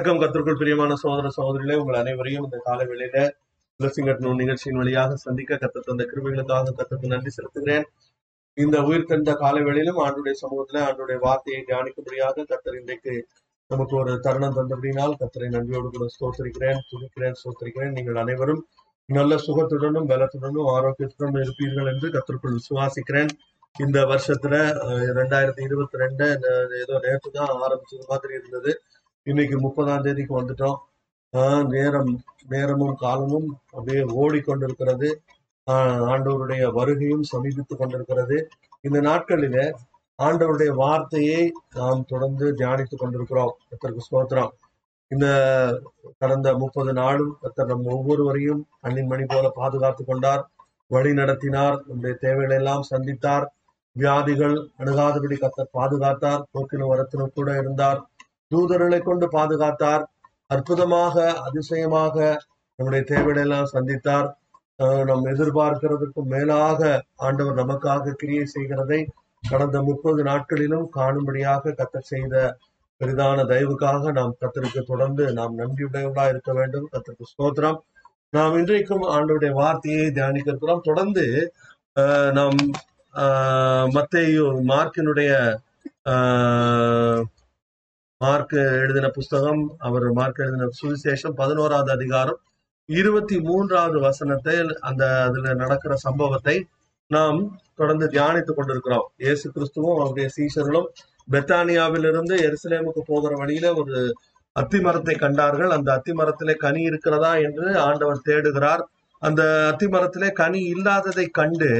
வணக்கம். கத்திற்குள் பிரியமான சோதர சோதரிகளே உங்கள் அனைவரையும் இந்த கால வேளையில பிளஸிங்கட் நிகழ்ச்சியின் வழியாக சந்திக்க கத்த தந்த கிருபைகளுக்காக கத்தருக்கு நன்றி செலுத்துகிறேன். இந்த உயிர் தந்த கால வேளையிலும் ஆண்டுடைய சமூகத்துல ஆண்டுடைய வார்த்தையை தியானிக்கும்படியாக கத்தர் இன்றைக்கு நமக்கு ஒரு தருணம் தந்தபடினால் கத்தரை நன்றியோடு கூட ஸ்தோத்திரிக்கிறேன் துணிக்கிறேன் ஸ்தோத்திரிக்கிறேன். நீங்கள் அனைவரும் நல்ல சுகத்துடனும் பலத்துடனும் ஆரோக்கியத்துடனும் இருப்பீர்கள் என்று கத்திற்குள் விசுவாசிக்கிறேன். இந்த வருஷத்துல ரெண்டாயிரத்தி இருபத்தி ரெண்டு ஏதோ நேற்று தான் ஆரம்பிச்சது மாதிரி இருந்தது. இன்னைக்கு முப்பதாம் தேதிக்கு வந்துட்டோம். ஆஹ் நேரம் நேரமும் காலமும் அப்படியே ஓடிக்கொண்டிருக்கிறது. ஆண்டவருடைய வருகையும் சமீபித்துக் கொண்டிருக்கிறது. இந்த நாட்களில ஆண்டவருடைய வார்த்தையை நாம் தொடர்ந்து தியானித்துக் கொண்டிருக்கிறோம். கர்த்தருக்கு ஸ்தோத்திரம். இந்த கடந்த முப்பது நாளும் கர்த்தர் நம் ஒவ்வொருவரையும் கண்ணின் மணி போல பாதுகாத்து கொண்டார். வழி நடத்தினார். நம்முடைய தேவைகளை எல்லாம் சந்தித்தார். வியாதிகள் அணுகாதபடி கத்த பாதுகாத்தார். போக்கிலும் வரத்தினும் கூட இருந்தார். தூதர்களை கொண்டு பாதுகாத்தார். அற்புதமாக அதிசயமாக நம்முடைய தேவைகளை எல்லாம் சந்தித்தார் நம் எதிர்பார்க்கிறதுக்கும் மேலாக ஆண்டவர் நமக்காக கிரியை செய்கிறதை கடந்த முப்பது நாட்களிலும் காணும்படியாக கத்தர் செய்த பெரிதான தயவுக்காக நாம் கத்தருக்கு தொடர்ந்து நாம் நன்றியுடையவர்களா இருக்க வேண்டும். கத்தருக்கு ஸ்தோத்திரம். நாம் இன்றைக்கும் ஆண்டவருடைய வார்த்தையை தியானிக்க இருக்கிறோம் தொடர்ந்து நாம் அஹ், மார்க்கினுடைய ஆஹ் மார்க் எழுதின புஸ்தகம் அவர் மார்க் எழுதின சுவிசேஷம் பதினோராவது அதிகாரம் இருபத்தி மூன்றாவது வசனத்தை அந்த அதுல நடக்கிற சம்பவத்தை நாம் தொடர்ந்து தியானித்துக் கொண்டிருக்கிறோம். இயேசு கிறிஸ்துவும் அவருடைய சீஷர்களும் பெத்தானியாவிலிருந்து எருசலேமுக்கு போகிற வழியில ஒரு அத்திமரத்தை கண்டார்கள். அந்த அத்திமரத்திலே கனி இருக்கிறதா என்று ஆண்டவர் தேடுகிறார். அந்த அத்திமரத்திலே கனி இல்லாததை கண்டு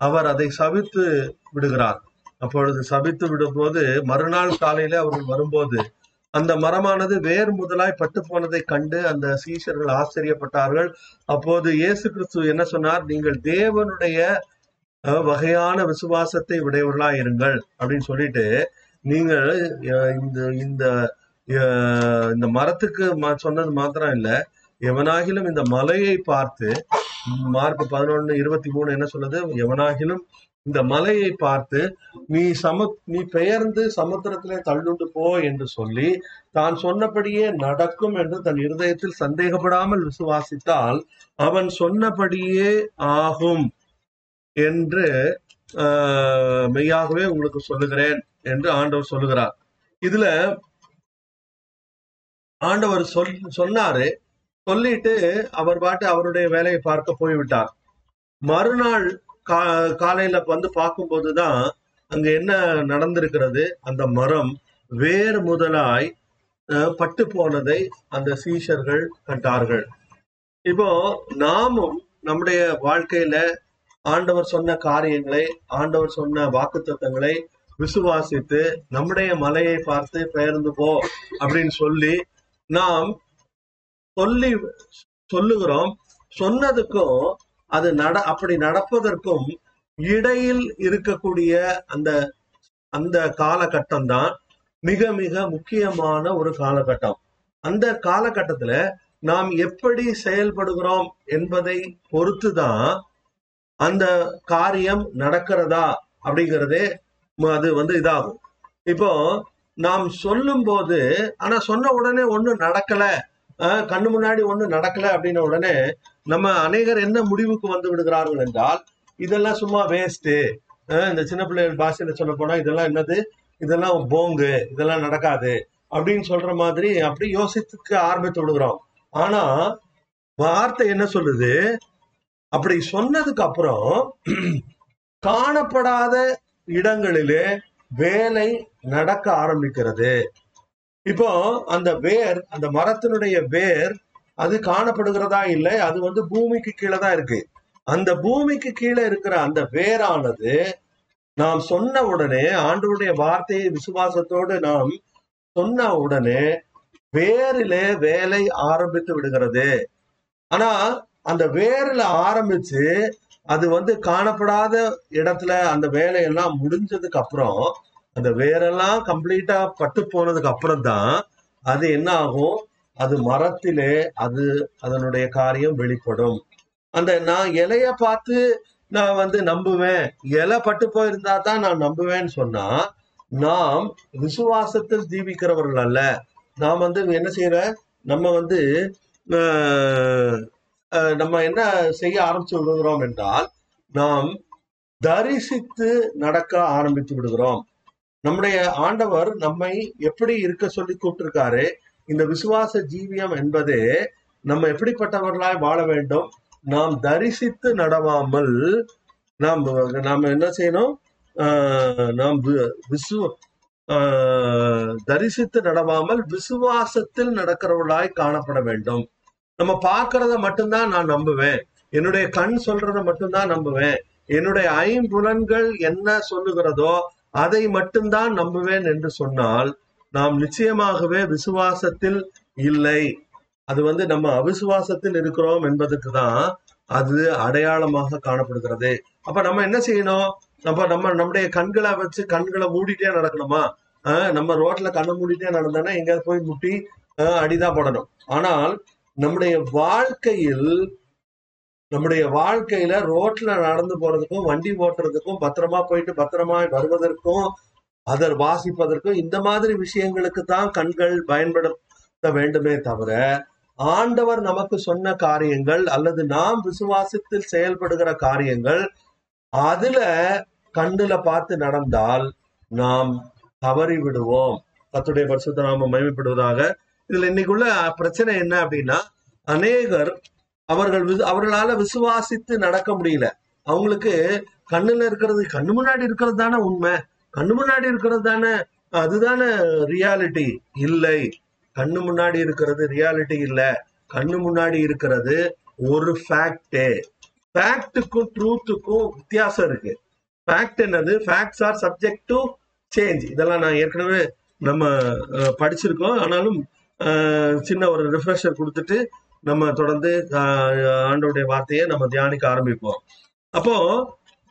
அவர் அதை சவித்து விடுகிறார். அப்பொழுது சபித்து விடும்போது மறுநாள் காலையில அவர்கள் வரும்போது அந்த மரமானது வேர் முதலாய் பட்டு போனதை கண்டு அந்த சீஷர்கள் ஆச்சரியப்பட்டார்கள். அப்போது இயேசு கிறிஸ்து என்ன சொன்னார்? நீங்கள் தேவனுடைய வகையான விசுவாசத்தை உடையவர்களா இருங்கள் அப்படின்னு சொல்லிட்டு நீங்கள் இந்த இந்த இந்த மரத்துக்கு ம- சொன்னது மாத்திரம் இல்ல. எவனாகிலும் இந்த மலையை பார்த்து மார்க் பதினொன்னு இருபத்தி மூணு என்ன சொல்லுது? எவனாகிலும் இந்த மலையை பார்த்து நீ சம நீ பெயர்ந்து சமுத்திரத்திலே தள்ளுண்டு போ என்று சொல்லி தான் சொன்னபடியே நடக்கும் என்று தன் இருதயத்தில் சந்தேகப்படாமல் விசுவாசித்தால் அவன் சொன்னபடியே ஆகும் என்று ஆஹ், மெய்யாகவே உங்களுக்கு சொல்லுகிறேன் என்று ஆண்டவர் சொல்லுகிறார். இதுல ஆண்டவர் சொல் சொன்னாரு. சொல்லிட்டு அவர் பாட்டு அவருடைய வேலையை பார்க்க போய்விட்டார். மறுநாள் கா காலையில வந்து பார்க்கும்போதுதான் அங்க என்ன நடந்திருக்கிறது? அந்த மரம் வேர் முதலாய் அஹ், பட்டு போனதை அந்த சீஷர்கள் கண்டார்கள். இப்போ நாமும் நம்முடைய வாழ்க்கையில ஆண்டவர் சொன்ன காரியங்களை ஆண்டவர் சொன்ன வாக்குத்தத்தங்களை விசுவாசித்து நம்முடைய மலையை பார்த்து பெயர்ந்து போ அப்படின்னு சொல்லி நாம் சொல்லி சொல்லுகிறோம். சொன்னதுக்கும் அது நட அப்படி நடப்பதற்கும் இடையில் இருக்கக்கூடிய அந்த அந்த காலகட்டம் தான் மிக மிக முக்கியமான ஒரு காலகட்டம். அந்த காலகட்டத்துல நாம் எப்படி செயல்படுகிறோம் என்பதை பொறுத்துதான் அந்த காரியம் நடக்கிறதா அப்படிங்கிறதே அது வந்து இதாகும். இப்போ நாம் சொல்லும் போது ஆனா சொன்ன உடனே ஒன்றும் நடக்கல கண்ணு முன்னாடி ஒண்ணும் நடக்கல அப்படின்ன உடனே நம்ம அநேகர் என்ன முடிவுக்கு வந்து விடுகிறார்கள் என்றால் இதெல்லாம் சும்மா வேஸ்ட்டு இந்த சின்ன பிள்ளைகள் பாஷையில சொல்ல போனா இதெல்லாம் என்னது? இதெல்லாம் போங்கு. இதெல்லாம் நடக்காது. அப்படின்னு சொல்ற மாதிரி அப்படி யோசித்துக்க ஆரம்பித்து விடுகிறோம். ஆனா வார்த்தை என்ன சொல்லுது? அப்படி சொன்னதுக்கு அப்புறம் காணப்படாத இடங்களிலே வேலை நடக்க ஆரம்பிக்கிறது. இப்போ அந்த வேர் அந்த மரத்தினுடைய வேர் அது காணப்படுகிறதா இல்லை அது வந்து பூமிக்கு கீழே தான் இருக்கு. அந்த பூமிக்கு கீழே இருக்கிற அந்த வேரானது நாம் சொன்ன உடனே ஆண்டவருடைய வார்த்தையை விசுவாசத்தோடு நாம் சொன்ன உடனே வேரிலே வேலை ஆரம்பித்து விடுகிறது. ஆனா அந்த வேர்ல ஆரம்பிச்சு அது வந்து காணப்படாத இடத்துல அந்த வேலையெல்லாம் முடிஞ்சதுக்கு அப்புறம் அந்த வேரெல்லாம் கம்ப்ளீட்டா பட்டு போனதுக்கு அப்புறம் தான் அது என்ன ஆகும்? அது மரத்திலே அது அதனுடைய காரியம் வெளிப்படும். அந்த நான் இலைய பார்த்து நான் வந்து நம்புவேன். இலை பட்டு போயிருந்தா தான் நான் நம்புவேன்னு சொன்னா நாம் விசுவாசத்தில் ஜீவிக்கிறவர்கள் அல்ல. நாம் வந்து என்ன செய்யற நம்ம வந்து நம்ம என்ன செய்ய ஆரம்பிச்சு விடுகிறோம் என்றால் நாம் தரிசித்து நடக்க ஆரம்பித்து விடுகிறோம். நம்முடைய ஆண்டவர் நம்மை எப்படி இருக்க சொல்லி கூப்பிட்டிருக்காரு? இந்த விசுவாச ஜீவியம் என்பது நம்ம எப்படிப்பட்டவர்களாய் வாழ வேண்டும்? நாம் தரிசித்து நடவாமல் நாம் நாம் என்ன செய்யணும்? நாம் வி- விசு தரிசித்து நடவாமல் விசுவாசத்தில் நடக்கிறவர்களாய் காணப்பட வேண்டும். நம்ம பார்க்கறத மட்டும்தான் நான் நம்புவேன். என்னுடைய கண் சொல்றத மட்டும்தான் நம்புவேன். என்னுடைய ஐம்புலன்கள் என்ன சொல்லுகிறதோ அதை மட்டும்தான் நம்புவேன் என்று சொன்னால் நாம் நிச்சயமாகவே விசுவாசத்தில் இல்லை. அது வந்து நம்ம அவிசுவாசத்தில் இருக்கிறோம் என்பதுக்கு தான் அது அடையாளமாக காணப்படுகிறது. அப்ப நம்ம என்ன செய்யணும்? நம்ம நம்ம நம்முடைய கண்களை வச்சு கண்களை மூடிட்டே நடக்கணுமா? ஆஹ் நம்ம ரோட்ல கண்ணை மூடிட்டே நடந்தோம்னா எங்கேயாவது போய் முட்டி அடிதான் போடணும். ஆனால் நம்முடைய வாழ்க்கையில் நம்முடைய வாழ்க்கையில ரோட்ல நடந்து போறதுக்கும் வண்டி ஓட்டுறதுக்கும் பத்திரமா போயிட்டு பத்திரமா வருவதற்கும் அதை வாசிப்பதற்கும் இந்த மாதிரி விஷயங்களுக்கு தான் கண்கள் பயன்படுத்த வேண்டுமே தவிர ஆண்டவர் நமக்கு சொன்ன காரியங்கள் அல்லது நாம் விசுவாசத்தில் செயல்படுகிற காரியங்கள் அதுல கண்ணுல பார்த்து நடந்தால் நாம் தவறி விடுவோம். கத்துடைய பரிசுத்த நாம மயமைப்படுவதாக இதுல இன்னைக்குள்ள பிரச்சனை என்ன அப்படின்னா அநேகர் அவர்கள் வி- அவர்களால விசுவாசித்து நடக்க முடியல. அவங்களுக்கு கண்ணுல இருக்கிறது கண்ணு முன்னாடி இருக்கிறது தானே உண்மை. கண்ணு முன்னாடி இருக்கிறது தானே? அதுதானே ரியாலிட்டி இல்லை. கண்ணு முன்னாடி இருக்கிறது ரியாலிட்டி இல்லை. கண்ணு முன்னாடி இருக்கிறது ஒரு ஃபேக்டு ஃபேக்ட்டுக்கும் ட்ரூத்துக்கும் வித்தியாசம் இருக்கு. ஃபேக்ட் என்னது? Facts are subject to change இதெல்லாம் நான் ஏற்கனவே நம்ம படிச்சிருக்கோம். ஆனாலும் சின்ன ஒரு ரிஃப்ரெஷர் கொடுத்துட்டு நம்ம தொடர்ந்து ஆண்டோடைய வார்த்தையை நம்ம தியானிக்க ஆரம்பிப்போம். அப்போ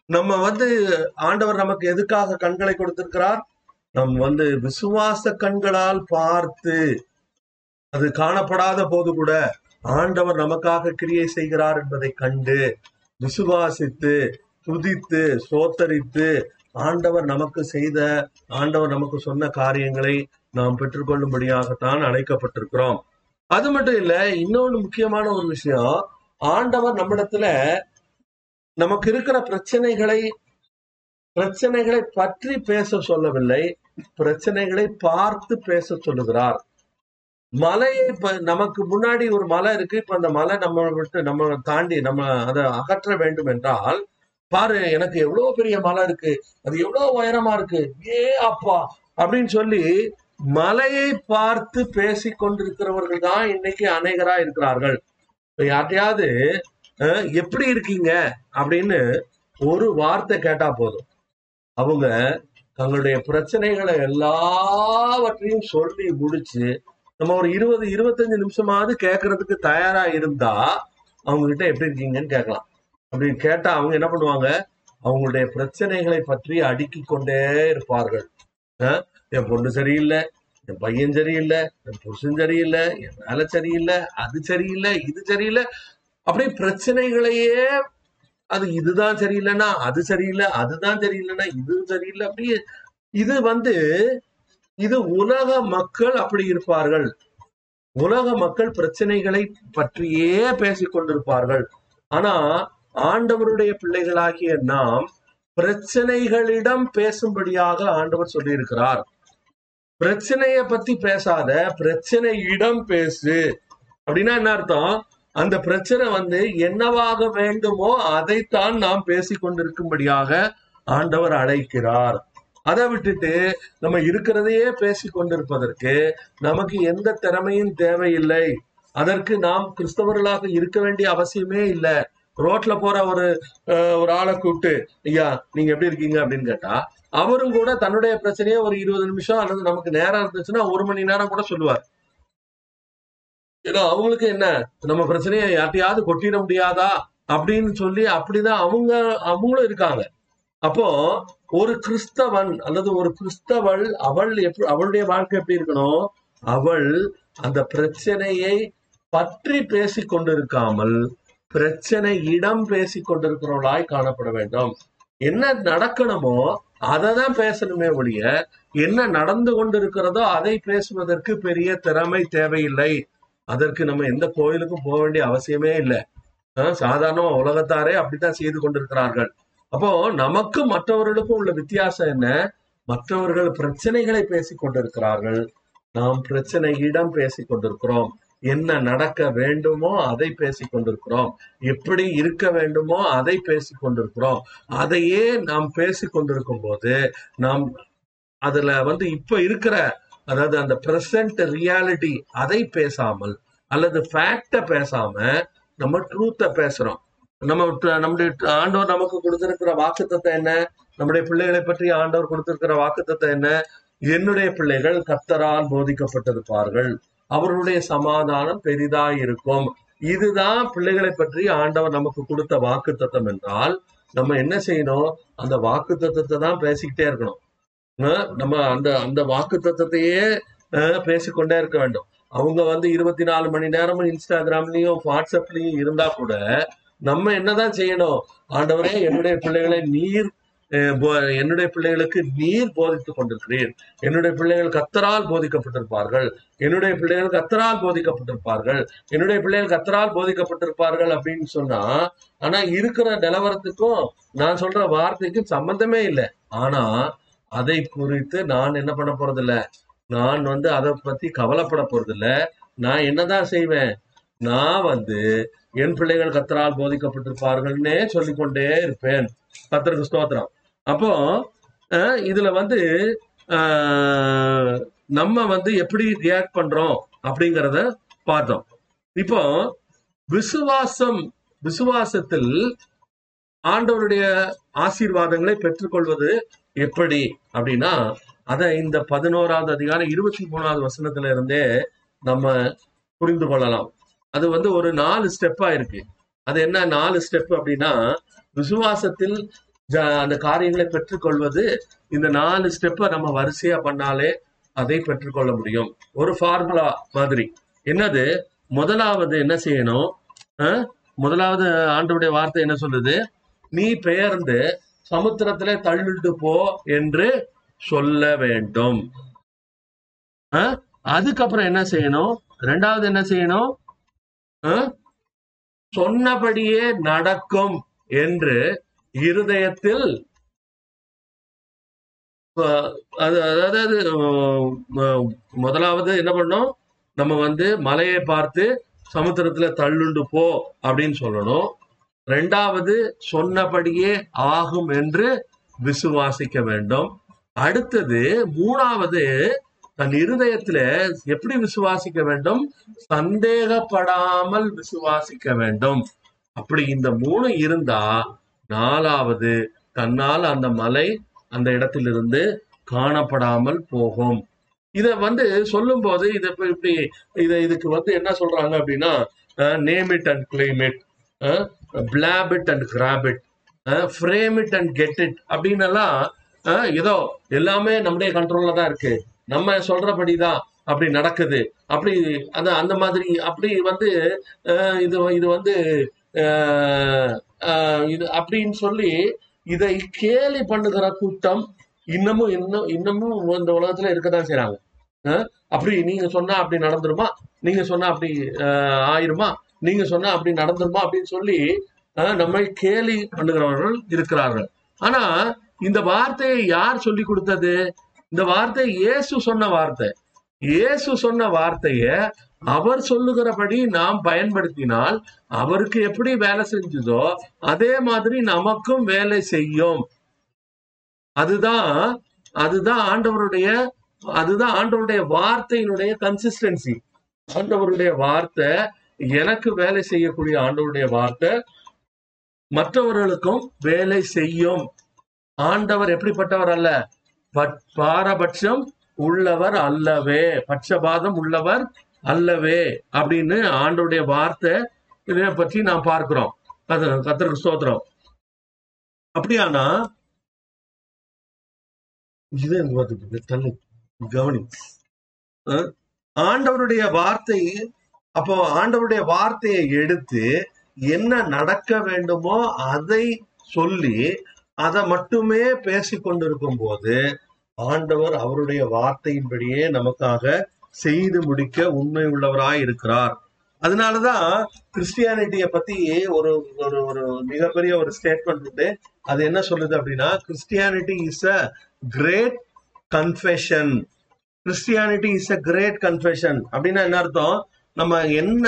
நம்ம வந்து ஆண்டவர் நமக்கு எதுக்காக கண்களை கொடுத்திருக்கிறார்? நம் வந்து விசுவாச கண்களால் பார்த்து அது காணப்படாத போது கூட ஆண்டவர் நமக்காக கிரியை செய்கிறார் என்பதை கண்டு விசுவாசித்து துதித்து சோத்தரித்து ஆண்டவர் நமக்கு செய்த ஆண்டவர் நமக்கு சொன்ன காரியங்களை நாம் பெற்றுக்கொள்ளும்படியாகத்தான் அழைக்கப்பட்டிருக்கிறோம். அது மட்டும் இல்ல இன்னொன்னு முக்கியமான ஒரு விஷயம். ஆண்டவர் நம்மிடத்துல நமக்கு இருக்கிற பிரச்சனைகளை பிரச்சனைகளை பற்றி பேச சொல்லவில்லை. பிரச்சனைகளை பார்த்து பேச சொல்லுகிறார். மலையை இப்ப நமக்கு முன்னாடி ஒரு மலை இருக்கு. இப்ப அந்த மலை நம்ம விட்டு நம்ம தாண்டி நம்ம அதை அகற்ற வேண்டும் என்றால் பாரு எனக்கு எவ்வளவு பெரிய மலை இருக்கு. அது எவ்வளவு உயரமா இருக்கு. ஏ அப்பா அப்படின்னு சொல்லி மலையை பார்த்து பேசி கொண்டிருக்கிறவர்கள் தான் இன்னைக்கு அநேகரா இருக்கிறார்கள். இப்ப யார்ட்டையாவது எப்படி இருக்கீங்க? அப்படின்னு ஒரு வார்த்தை கேட்டா போதும். அவங்க தங்களுடைய பிரச்சனைகளை எல்லாவற்றையும் சொல்லி முடிச்சு நம்ம ஒரு இருபது இருபத்தஞ்சு நிமிஷமாவது கேட்கறதுக்கு தயாரா இருந்தா அவங்க கிட்ட எப்படி இருக்கீங்கன்னு கேட்கலாம். அப்படி கேட்டா அவங்க என்ன பண்ணுவாங்க? அவங்களுடைய பிரச்சனைகளை பற்றி அடுக்கி கொண்டே இருப்பார்கள். என் பொண்ணு சரியில்லை என் பையன் சரியில்லை என் புருஷன் சரியில்லை என் வேலை சரியில்லை அது சரியில்லை இது சரியில்லை அப்படியே பிரச்சனைகளையே அது இதுதான் சரியில்லைன்னா அது சரியில்லை அதுதான் சரியில்லைன்னா இது சரியில்லை அப்படியே இது வந்து இது உலக மக்கள் அப்படி இருப்பார்கள். உலக மக்கள் பிரச்சனைகளை பற்றியே பேசிக் கொண்டிருப்பார்கள். ஆனா ஆண்டவருடைய பிள்ளைகளாகிய நாம் பிரச்சனைகளிடம் பேசும்படியாக ஆண்டவர் சொல்லியிருக்கிறார். பிரச்சனைய பத்தி பேசாத பிரச்சனையிடம் பேசு. அப்படின்னா என்ன அர்த்தம்? அந்த பிரச்சனை வந்து என்னவாக வேண்டுமோ அதைத்தான் நாம் பேசிக்கொண்டிருக்கும்படியாக ஆண்டவர் அழைக்கிறார். அதை விட்டுட்டு நம்ம இருக்கிறதையே பேசிக் கொண்டிருப்பதற்கு நமக்கு எந்த திறமையும் தேவையில்லை. அதற்கு நாம் கிறிஸ்தவர்களாக இருக்க வேண்டிய அவசியமே இல்லை. ரோட்ல போற ஒரு அஹ், ஒரு ஆளை கூப்பிட்டு ஐயா நீங்க எப்படி இருக்கீங்க? அப்படின்னு கேட்டா அவரும் கூட தன்னுடைய பிரச்சனையே ஒரு இருபது நிமிஷம் அல்லது நமக்கு நேரம் இருந்துச்சுன்னா ஒரு மணி நேரம் கூட சொல்லுவார். ஏன்னா அவங்களுக்கு என்ன? நம்ம பிரச்சனையை யார்ட்டையாவது கொட்டிட முடியாதா? அப்படின்னு சொல்லி அப்படிதான் அவங்க அவங்களும் இருக்காங்க. அப்போ ஒரு கிறிஸ்தவன் அல்லது ஒரு கிறிஸ்தவள் அவள் எப்படி அவளுடைய வாழ்க்கை எப்படி இருக்கணும்? அவள் அந்த பிரச்சனையை பற்றி பேசி கொண்டிருக்காமல் பிரச்சனை இடம் பேசிக் கொண்டிருக்கிறவளாய் காணப்பட வேண்டும். என்ன நடக்கணுமோ அதை தான் பேசணுமே ஒழிய என்ன நடந்து கொண்டிருக்கிறதோ அதை பேசுவதற்கு பெரிய திறமை தேவையில்லை. அதற்கு நம்ம எந்த கோயிலுக்கும் போக வேண்டிய அவசியமே இல்லை. சாதாரண உலகத்தாரே அப்படித்தான் செய்து கொண்டிருக்கிறார்கள். அப்போ நமக்கு மற்றவர்களுக்கும் உள்ள வித்தியாசம் என்ன? மற்றவர்கள் பிரச்சனைகளை பேசி கொண்டிருக்கிறார்கள். நாம் பிரச்சனையிடம் பேசி கொண்டிருக்கிறோம். என்ன நடக்க வேண்டுமோ அதை பேசி கொண்டிருக்கிறோம். எப்படி இருக்க வேண்டுமோ அதை பேசி கொண்டிருக்கிறோம். அதையே நாம் பேசி கொண்டிருக்கும் போது நாம் அதுல வந்து இப்ப இருக்கிற அதாவது அந்த பிரசன்ட் ரியாலிட்டி அதை பேசாமல் அல்லது ஃபேக்டை பேசாம நம்ம ட்ரூத்த பேசுறோம். நம்ம நம்முடைய ஆண்டவர் நமக்கு கொடுத்திருக்கிற வாக்குத்தத்தை என்ன? நம்முடைய பிள்ளைகளை பற்றி ஆண்டவர் கொடுத்திருக்கிற வாக்குத்தத்தை என்ன? என்னுடைய பிள்ளைகள் கத்தரால் போதிக்கப்பட்டிருப்பார்கள். அவர்களுடைய சமாதானம் பெரிதா இருக்கும். இதுதான் பிள்ளைகளை பற்றி ஆண்டவர் நமக்கு கொடுத்த வாக்குத்தத்தம் என்றால் நம்ம என்ன செய்யணும்? அந்த வாக்குத்தத்தை தான் பேசிக்கிட்டே இருக்கணும். நம்ம அந்த அந்த வாக்கு தத்துவத்தையே பேசிக்கொண்டே இருக்க வேண்டும். அவங்க வந்து இருபத்தி நாலு மணி நேரமும் இன்ஸ்டாகிராம்லயும் வாட்ஸ்அப்லயும் இருந்தா கூட நம்ம என்னதான் செய்யணும்? ஆண்டவரே என்னுடைய பிள்ளைகளை நீர் அஹ், என்னுடைய பிள்ளைகளுக்கு நீர் போதித்துக் கொண்டிருக்கிறீர். என்னுடைய பிள்ளைகள் கத்தரால் போதிக்கப்பட்டிருப்பார்கள். என்னுடைய பிள்ளைகள் கத்தரால் போதிக்கப்பட்டிருப்பார்கள். என்னுடைய பிள்ளைகள் கத்தரால் போதிக்கப்பட்டிருப்பார்கள் அப்படின்னு சொன்னா ஆனா இருக்கிற நிலவரத்துக்கும் நான் சொல்ற வார்த்தைக்கும் சம்பந்தமே இல்லை. ஆனா அதை குறித்து நான் என்ன பண்ண போறதில்ல. நான் வந்து அதை பத்தி கவலைப்பட போறதில்ல. நான் என்னதான் செய்வேன்? நான் வந்து என் பிள்ளைகள் கத்தரால் போதிக்கப்பட்டிருப்பார்கள்னே சொல்லிக்கொண்டே இருப்பேன். கத்தருக்கு ஸ்தோத்திரம். அப்போ அஹ், இதுல வந்து நம்ம வந்து எப்படி ரியாக்ட் பண்றோம் அப்படிங்கிறத பார்த்தோம். இப்போ விசுவாசம் விசுவாசத்தில் ஆண்டவருடைய ஆசீர்வாதங்களை பெற்றுக்கொள்வது எப்படி அப்படின்னா அதை இந்த பதினோராவது அதிகாரம் இருபத்தி மூணாவது வசனத்துல இருந்தே நம்ம புரிந்து கொள்ளலாம். அது வந்து ஒரு நாலு ஸ்டெப்பா இருக்கு. அது என்ன நாலு ஸ்டெப் அப்படின்னா விசுவாசத்தில் அந்த காரியங்களை பெற்றுக்கொள்வது இந்த நாலு ஸ்டெப்பை நம்ம வரிசையா பண்ணாலே அதை பெற்றுக்கொள்ள முடியும். ஒரு ஃபார்முலா மாதிரி. என்னது? முதலாவது என்ன செய்யணும்? முதலாவது ஆண்டவருடைய வார்த்தை என்ன சொல்லுது? நீ பெயர்ந்து சமுத்திரத்திலே தள்ளிட்டு போ என்று சொல்ல வேண்டும். அதுக்கப்புறம் என்ன செய்யணும்? ரெண்டாவது என்ன செய்யணும்? சொன்னபடியே நடக்கும் என்று இருதயத்தில் அதாவது முதலாவது என்ன பண்ணோம் நம்ம வந்து மலையை பார்த்து சமுத்திரத்துல தள்ளுண்டு போ அப்படின்னு சொல்லணும். ரெண்டாவது சொன்னபடியே ஆகும் என்று விசுவாசிக்க வேண்டும். அடுத்தது மூணாவது தன் இருதயத்துல எப்படி விசுவாசிக்க வேண்டும்? சந்தேகப்படாமல் விசுவாசிக்க வேண்டும். அப்படி இந்த மூணு இருந்தா நாலாவது தன்னால் அந்த மலை அந்த இடத்திலிருந்து காணப்படாமல் போகும். இத வந்து சொல்லும் போது இத இப்படி இத இதுக்கு வந்து என்ன சொல்றாங்க அப்படின்னா name it and claim it blab it and grab it frame it and get it அப்படின்னு எல்லாம் ஏதோ எல்லாமே நம்முடைய கண்ட்ரோல்ல தான் இருக்கு. நம்ம சொல்றபடிதான் அப்படி நடக்குது. அப்படி அந்த அந்த மாதிரி அப்படி வந்து இது இது வந்து இது அப்படின்னு சொல்லி இதை கேலி பண்ணுகிற கூட்டம் இன்னமும் இன்னும் இன்னமும் இந்த உலகத்துல இருக்கதான் செய்றாங்க. அஹ், அப்படி நீங்க சொன்னா அப்படி நடந்துருமா? நீங்க சொன்னா அப்படி ஆயிருமா? நீங்க சொன்னா அப்படி நடந்துருமா அப்படின்னு சொல்லி நம்மை கேலி பண்ணுகிறவர்கள் இருக்கிறார்கள். ஆனா இந்த வார்த்தையை யார் சொல்லி கொடுத்தது? இந்த வார்த்தை இயேசு சொன்ன வார்த்தை. இயேசு சொன்ன வார்த்தைய அவர் சொல்லுகிறபடி நாம் பயன்படுத்தினால் அவருக்கு எப்படி வேலை செஞ்சதோ அதே மாதிரி நமக்கும் வேலை செய்யும். அதுதான் அதுதான் ஆண்டவருடைய அதுதான் ஆண்டவருடைய வார்த்தையினுடைய கன்சிஸ்டன்சி ஆண்டவருடைய வார்த்தை எனக்கு வேலை செய்யக்கூடிய ஆண்டவருடைய வார்த்தை மற்றவர்களுக்கும் வேலை செய்யும். ஆண்டவர் எப்படிப்பட்டவர் அல்ல? பாரபட்சம் உள்ளவர் அல்லவே. பட்சபாதம் உள்ளவர் அல்லவே. அப்படின்னு ஆண்டவருடைய வார்த்தை இதை பற்றி நாம் பார்க்கிறோம். அது கத்திரக்கு சோத்திரம் அப்படியானா இது கவனி ஆண்டவருடைய வார்த்தை அப்போ ஆண்டவருடைய வார்த்தையை எடுத்து என்ன நடக்க வேண்டுமோ அதை சொல்லி அதை மட்டுமே பேசி கொண்டிருக்கும் போது ஆண்டவர் அவருடைய வார்த்தையின்படியே நமக்காக செய்து முடிக்க உண்மை உள்ளவராய் இருக்கிறார். அதனாலதான் கிறிஸ்டியானிட்டிய பத்தி ஒரு ஒரு ஒரு மிகப்பெரிய ஒரு ஸ்டேட்மெண்ட் உண்டு. அது என்ன சொல்லுது அப்படின்னா Christianity is a great confession Christianity is a great confession அப்படின்னா என்ன அர்த்தம்? நம்ம என்ன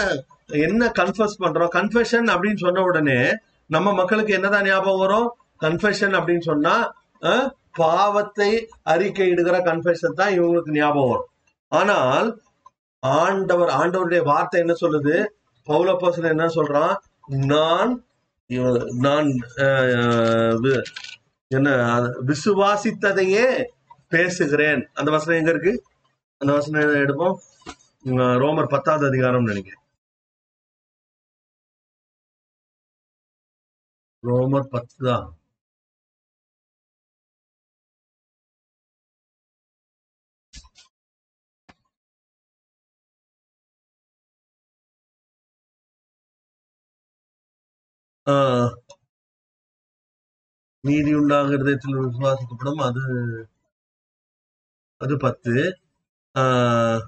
என்ன கன்ஃபஸ் பண்றோம்? கன்ஃபெஷன் அப்படின்னு சொன்ன உடனே நம்ம மக்களுக்கு என்னதான் ஞாபகம் வரும்? கன்ஃபெஷன் அப்படின்னு சொன்னா அஹ், பாவத்தை அறிக்கையிடுகிற கன்ஃபெஷன் தான் இவங்களுக்கு ஞாபகம் வரும். ஆனால் ஆண்டவர் ஆண்டவருடைய வார்த்தை என்ன சொல்லுது? பௌலப்போசன் என்ன சொல்றான்? நான் இவ- நான் என்ன விசுவாசித்ததையே பேசுகிறேன். அந்த வசனம் எங்க இருக்கு? அந்த வசனம் எடுப்போம்? ரோமர் பத்தாவது அதிகாரம் நினைக்கிறேன். ரோமர் பத்து தான் ஆஹ், நீதி உண்டாக இருதயத்தில் விசுவாசிக்கப்படும் அது அது பத்து. ஆஹ்,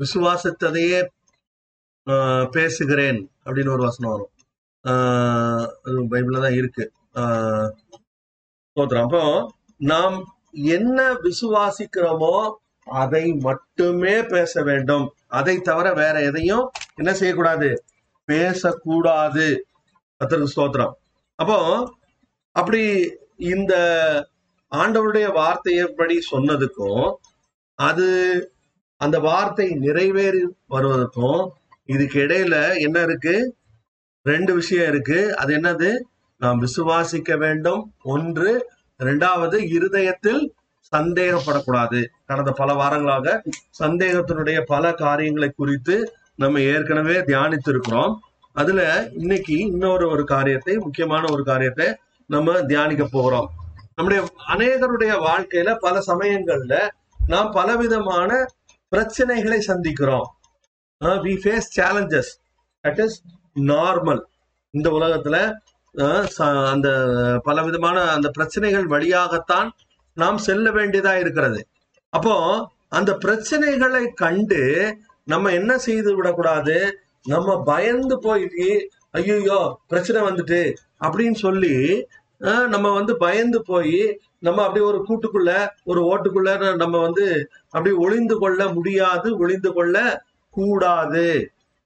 விசுவாசத்ததையே பேசுகிறேன் அப்படின்னு ஒரு வசனம் வரும். ஆஹ், பைபிள்ல தான் இருக்கு. ஸ்தோத்திரம். அப்போ நாம் என்ன விசுவாசிக்கிறோமோ அதை மட்டுமே பேச வேண்டும். அதை தவிர வேற எதையும் என்ன செய்யக்கூடாது? பேசக்கூடாது. அத்தருக்கு ஸ்தோத்திரம். அப்போ அப்படி இந்த ஆண்டவருடைய வார்த்தையப்படி சொன்னதுக்கும் அது அந்த வார்த்தை நிறைவேறி வருவதற்கும் இதுக்கு இடையில என்ன இருக்கு? ரெண்டு விஷயம் இருக்கு. அது என்னது? நாம் விசுவாசிக்க வேண்டும். ஒன்று இரண்டாவது இருதயத்தில் சந்தேகப்படக்கூடாது. கடந்த பல வாரங்களாக சந்தேகத்தினுடைய பல காரியங்களை குறித்து நம்ம ஏற்கனவே தியானித்திருக்கிறோம். அதுல இன்னைக்கு இன்னொரு ஒரு காரியத்தை முக்கியமான ஒரு காரியத்தை நம்ம தியானிக்க போகிறோம். நம்முடைய அநேகருடைய வாழ்க்கையில பல சமயங்கள்ல நாம் பலவிதமான பிரச்சனைகளை சந்திக்கிறோம். We face challenges that is normal இந்த உலகத்துல அந்த பல விதமான அந்த பிரச்சனைகள் வழியாகத்தான் நாம் செல்ல வேண்டியதா இருக்கிறது. அப்போ அந்த பிரச்சனைகளை கண்டு நம்ம என்ன செய்து விடக்கூடாது? நம்ம பயந்து போயிட்டு ஐயோ பிரச்சனை வந்துட்டு அப்படின்னு சொல்லி நம்ம வந்து பயந்து போய் நம்ம அப்படி ஒரு கூட்டுக்குள்ள ஒரு ஓட்டுக்குள்ள நம்ம வந்து அப்படி ஒளிந்து கொள்ள முடியாது ஒளிந்து கொள்ள கூடாது.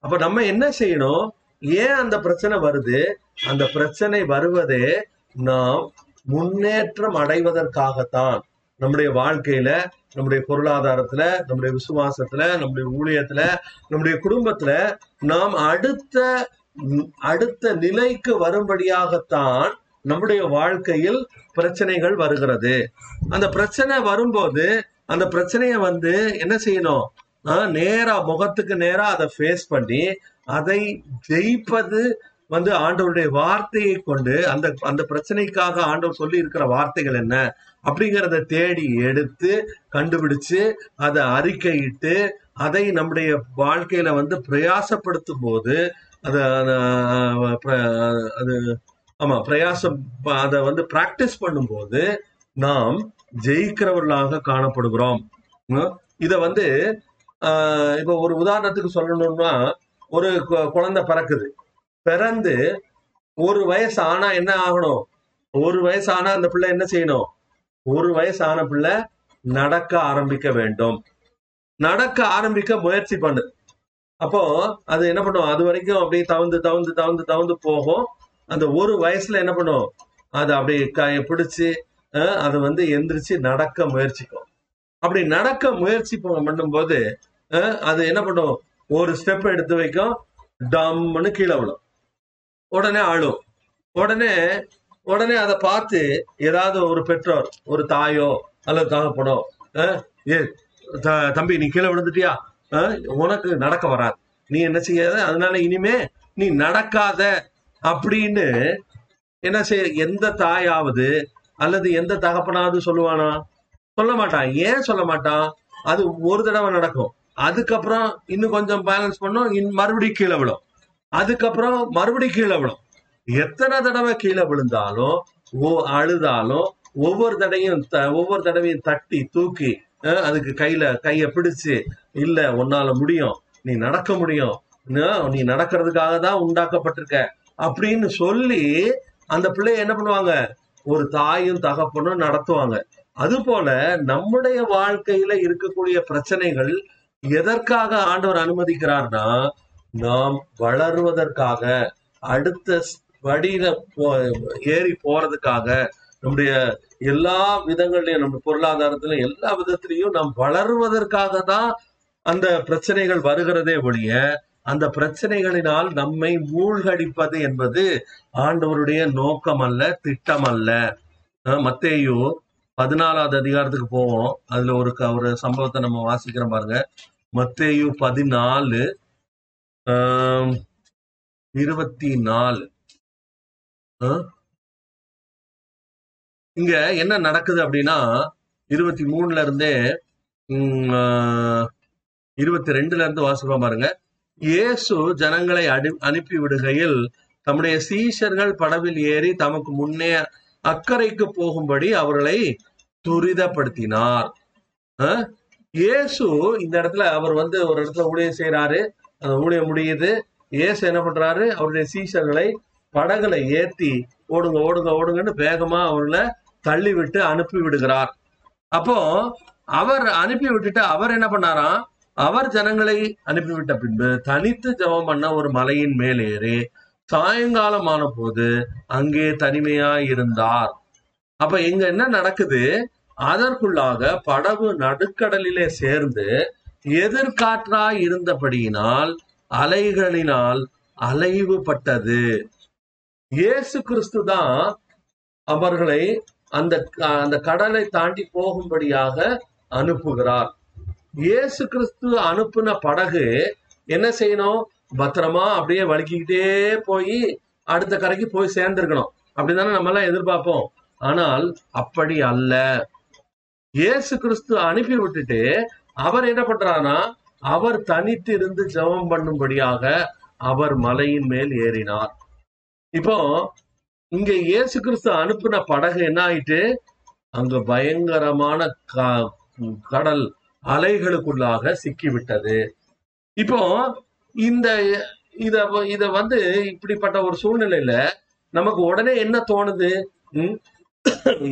அப்ப நம்ம என்ன செய்யணும்? ஏன் அந்த பிரச்சனை வருது? அந்த பிரச்சனை வருவதே நாம் முன்னேற்றம் அடைவதற்காகத்தான். நம்முடைய வாழ்க்கையில நம்முடைய பொருளாதாரத்துல நம்முடைய விசுவாசத்துல நம்முடைய ஊழியத்துல நம்முடைய குடும்பத்துல நாம் அடுத்த அடுத்த நிலைக்கு வரும்படியாகத்தான் நம்முடைய வாழ்க்கையில் பிரச்சனைகள் வருகிறது. அந்த பிரச்சனை வரும்போது அந்த பிரச்சனைய வந்து என்ன செய்யணும்? நேரா முகத்துக்கு நேரா அதை ஃபேஸ் பண்ணி அதை ஜெயிப்பது வந்து ஆண்டவருடைய வார்த்தையை கொண்டு அந்த அந்த பிரச்சனைக்காக ஆண்டவர் சொல்லி இருக்கிற வார்த்தைகள் என்ன? அப்படிங்கிறத தேடி எடுத்து கண்டுபிடிச்சு அதை அறிக்கையிட்டு அதை நம்முடைய வாழ்க்கையில வந்து பிரயாசப்படுத்தும் போது அது அது ஆமா பிரயாசம் ப- அதை வந்து பிராக்டிஸ் பண்ணும்போது நாம் ஜெயிக்கிறவர்களாக காணப்படுகிறோம். இத வந்து இப்போ இப்ப ஒரு உதாரணத்துக்கு சொல்லணும்னா ஒரு கு- குழந்தை பிறக்குது. பிறந்து ஒரு வயசு ஆனா என்ன ஆகணும்? ஒரு வயசு ஆனா அந்த பிள்ளை என்ன செய்யணும்? ஒரு வயசு ஆன பிள்ளை நடக்க ஆரம்பிக்க வேண்டும். நடக்க ஆரம்பிக்க முயற்சி பண்ணு. அப்போ அது என்ன பண்ணும்? அது வரைக்கும் அப்படியே தவந்து தவந்து தவந்து தவந்து போகும். அந்த ஒரு வயசுல என்ன பண்ணும்? அது அப்படியே க- பிடிச்சு அஹ், அது வந்து எந்திரிச்சு நடக்க முயற்சிக்கும். அப்படி நடக்க முயற்சி பண்ணும்போது அது என்ன பண்ணும்? ஒரு ஸ்டெப் எடுத்து வைக்கும். டம்னு கீழே விழும். உடனே அழும். உடனே உடனே அதை பார்த்து ஏதாவது ஒரு பெற்றோர் ஒரு தாயோ அல்லது தகப்பனோ ஏ த- தம்பி நீ கீழே விழுந்துட்டியா? உனக்கு நடக்க வராது. நீ என்ன செய்யாத? அதனால இனிமே நீ நடக்காத. அப்படின்னு என்ன செய்ய எந்த தாயாவது அல்லது எந்த தகப்பனாவது சொல்லுவானா? சொல்ல மாட்டான். ஏன் சொல்ல மாட்டான்? அது ஒரு தடவை நடக்கும். அதுக்கப்புறம் இன்னும் கொஞ்சம் பேலன்ஸ் பண்ணும். இன் மறுபடியும் கீழே விழும். அதுக்கப்புறம் மறுபடியும் கீழே விழும். எத்தனை தடவை கீழே விழுந்தாலும் ஓ அழுதாலும் ஒவ்வொரு தடையும் த- ஒவ்வொரு தடவையும் தட்டி தூக்கி அதுக்கு கையில கைய பிடிச்சு இல்ல உன்னால முடியும். நீ நடக்க முடியும். நீ நடக்கிறதுக்காக தான் உண்டாக்கப்பட்டிருக்க. அப்படின்னு சொல்லி அந்த பிள்ளைய என்ன பண்ணுவாங்க? ஒரு தாயும் தகப்பனும் நடத்துவாங்க. அது போல நம்முடைய வாழ்க்கையில இருக்கக்கூடிய பிரச்சனைகள் எதற்காக ஆண்டவர் அனுமதிக்கிறார்னா நாம் வளருவதற்காக அடுத்த வடியில போ- ஏறி போறதுக்காக நம்முடைய எல்லா விதங்கள்லயும் நம்ம பொருளாதாரத்துல எல்லா விதத்திலையும் நாம் வளருவதற்காக தான் அந்த பிரச்சனைகள் வருகிறதே ஒழிய அந்த பிரச்சனைகளினால் நம்மை மூழ்கடிப்பது என்பது ஆண்டவருடைய நோக்கம் அல்ல திட்டம் அல்ல மத்தேயோ பதினாலாவது அதிகாரத்துக்கு போவோம். அதுல ஒரு க- ஒரு சம்பவத்தை நம்ம வாசிக்கிறோம் பாருங்க. மத்தேயு பதினாலு இருபத்தி நாலு இங்க என்ன நடக்குது அப்படின்னா இருபத்தி மூணுல இருந்தே உம், இருபத்தி ரெண்டுல இருந்து வாசிப்போம் பாருங்க. இயேசு ஜனங்களை அடி அனுப்பி விடுகையில் தம்முடைய சீஷர்கள் படவில் ஏறி தமக்கு முன்னே அக்கறைக்கு போகும்படி அவர்களை துரிதப்படுத்தினார். இயேசு இந்த இடத்துல அவர் வந்து ஒரு இடத்துல ஊழியம் செய்யறாரு அந்த ஊழியம் முடியுது. இயேசு என்ன பண்றாரு? அவருடைய சீஷர்களை படகுல ஏத்தி ஓடுங்க ஓடுங்க ஓடுங்கன்னு வேகமா அவர்களை தள்ளி விட்டு அனுப்பி விடுகிறார் அப்போ அவர் அனுப்பி விட்டுட்டு அவர் என்ன பண்ணாராம்? அவர் ஜனங்களை அனுப்பிவிட்ட பின்பு தனித்து ஜபம் பண்ண ஒரு மலையின் மேல் ஏறி சாயங்காலம் போது அங்கே தனிமையா இருந்தார். அப்ப இங்க என்ன நடக்குது? அதற்குள்ளாக படகு நடுக்கடலிலே சேர்ந்து எதிர்காற்றாய் இருந்தபடியினால் அலைகளினால் அலைவுபட்டது. இயேசு கிறிஸ்து தான் அவர்களை அந்த அந்த கடலை தாண்டி போகும்படியாக அனுப்புகிறார். இயேசு கிறிஸ்து அனுப்புன படகு என்ன செய்யணும்? பத்திரமா அப்படியே வலிக்கிக்கிட்டே போய் அடுத்த கரைக்கு போய் சேர்ந்திருக்கணும். அப்படிதானே நம்ம எல்லாம் எதிர்பார்ப்போம். ஆனால் அப்படி அல்ல. இயேசு கிறிஸ்து அனுப்பி விட்டுட்டு அவர் என்ன பண்றாருன்னா அவர் தனித்து இருந்து ஜெபம் பண்ணும்படியாக அவர் மலையின் மேல் ஏறினார். இப்போ இங்க இயேசு கிறிஸ்து அனுப்பின படகு என்ன ஆயிட்டு? அங்க பயங்கரமான க- கடல் அலைகளுக்குள்ளாக சிக்கிவிட்டது. இப்போ இந்த இத இத வந்து இப்படிப்பட்ட ஒரு சூழ்நிலையில நமக்கு உடனே என்ன தோணுது?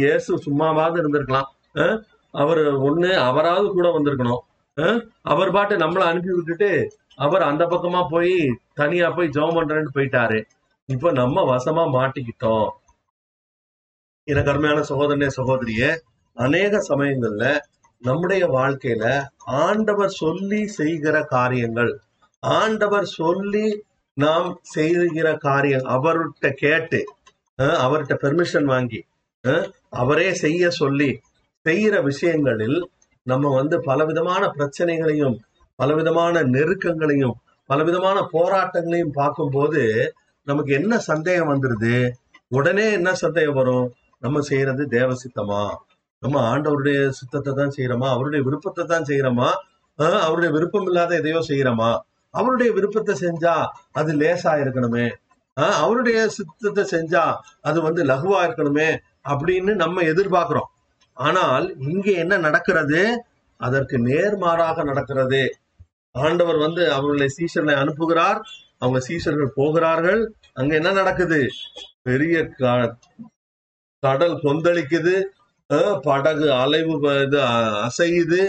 இயேசு சும்மாவாவது இருந்திருக்கலாம். அவர் ஒண்ணு அவராவது கூட வந்திருக்கணும். அவர் பாட்டு நம்மளை அனுப்பி விட்டுட்டு அவர் அந்த பக்கமா போய் தனியா போய் ஜெபம் பண்றேன்னு போயிட்டாரு. இப்ப நம்ம வசமா மாட்டிக்கிட்டோம். எனக்கு கருமையான சகோதரனே சகோதரியே அநேக சமயங்கள்ல நம்முடைய வாழ்க்கையில ஆண்டவர் சொல்லி செய்கிற காரியங்கள் ஆண்டவர் சொல்லி நாம் செய்கிற காரியம் அவர்கிட்ட கேட்டு அவர்கிட்ட பெர்மிஷன் வாங்கி அவரே செய்ய சொல்லி செய்யற விஷயங்களில் நம்ம வந்து பலவிதமான பிரச்சனைகளையும் பலவிதமான நெருக்கங்களையும் பலவிதமான போராட்டங்களையும் பார்க்கும்போது நமக்கு என்ன சந்தேகம் வந்துருது? உடனே என்ன சந்தேகம் வரும்? நம்ம செய்யறது தேவசித்தமா? நம்ம ஆண்டவருடைய சித்தத்தை தான் செய்யறோமா? அவருடைய விருப்பத்தை தான் செய்யறோமா? ஆஹ் அவருடைய விருப்பம் இல்லாத எதையோ செய்யறோமா? அவருடைய விருப்பத்தை செஞ்சா அது லேசா இருக்கணுமே. ஆஹ் அவருடைய சித்தத்தை செஞ்சா அது வந்து லகுவா இருக்கணுமே அப்படின்னு நம்ம எதிர்பார்க்கிறோம். ஆனால் இங்கே என்ன நடக்கிறது? அதற்கு நேர்மாறாக நடக்கிறது. ஆண்டவர் வந்து அவர்களை சீஷர்களை அனுப்புகிறார். அவங்க சீஷர்கள் போகிறார்கள். அங்க என்ன நடக்குது? பெரிய க- கடல் கொந்தளிக்குது. படகு அலைவு இது அசையுது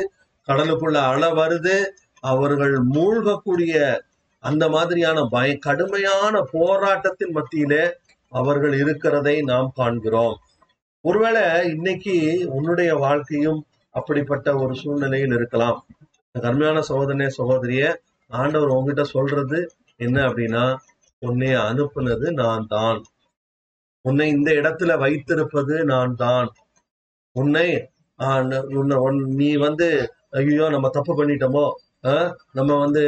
கடலுக்குள்ள அலை வருது. அவர்கள் மூழ்கக்கூடிய அந்த மாதிரியான பய கடுமையான போராட்டத்தின் மத்தியிலே அவர்கள் இருக்கிறதை நாம் காண்கிறோம். ஒருவேளை இன்னைக்கு உன்னுடைய வாழ்க்கையும் அப்படிப்பட்ட ஒரு சூழ்நிலையில் இருக்கலாம். கருமையான சகோதரனே சகோதரிய ஆண்டவர் உங்ககிட்ட சொல்றது என்ன அப்படின்னா உன்னை அனுப்புனது நான் தான். உன்னை இந்த இடத்துல வைத்திருப்பது நான் தான். உன்னை ஆஹ், உன்னை உன்- நீ வந்து ஐயோ நம்ம தப்பு பண்ணிட்டோமோ ஆஹ், நம்ம வந்து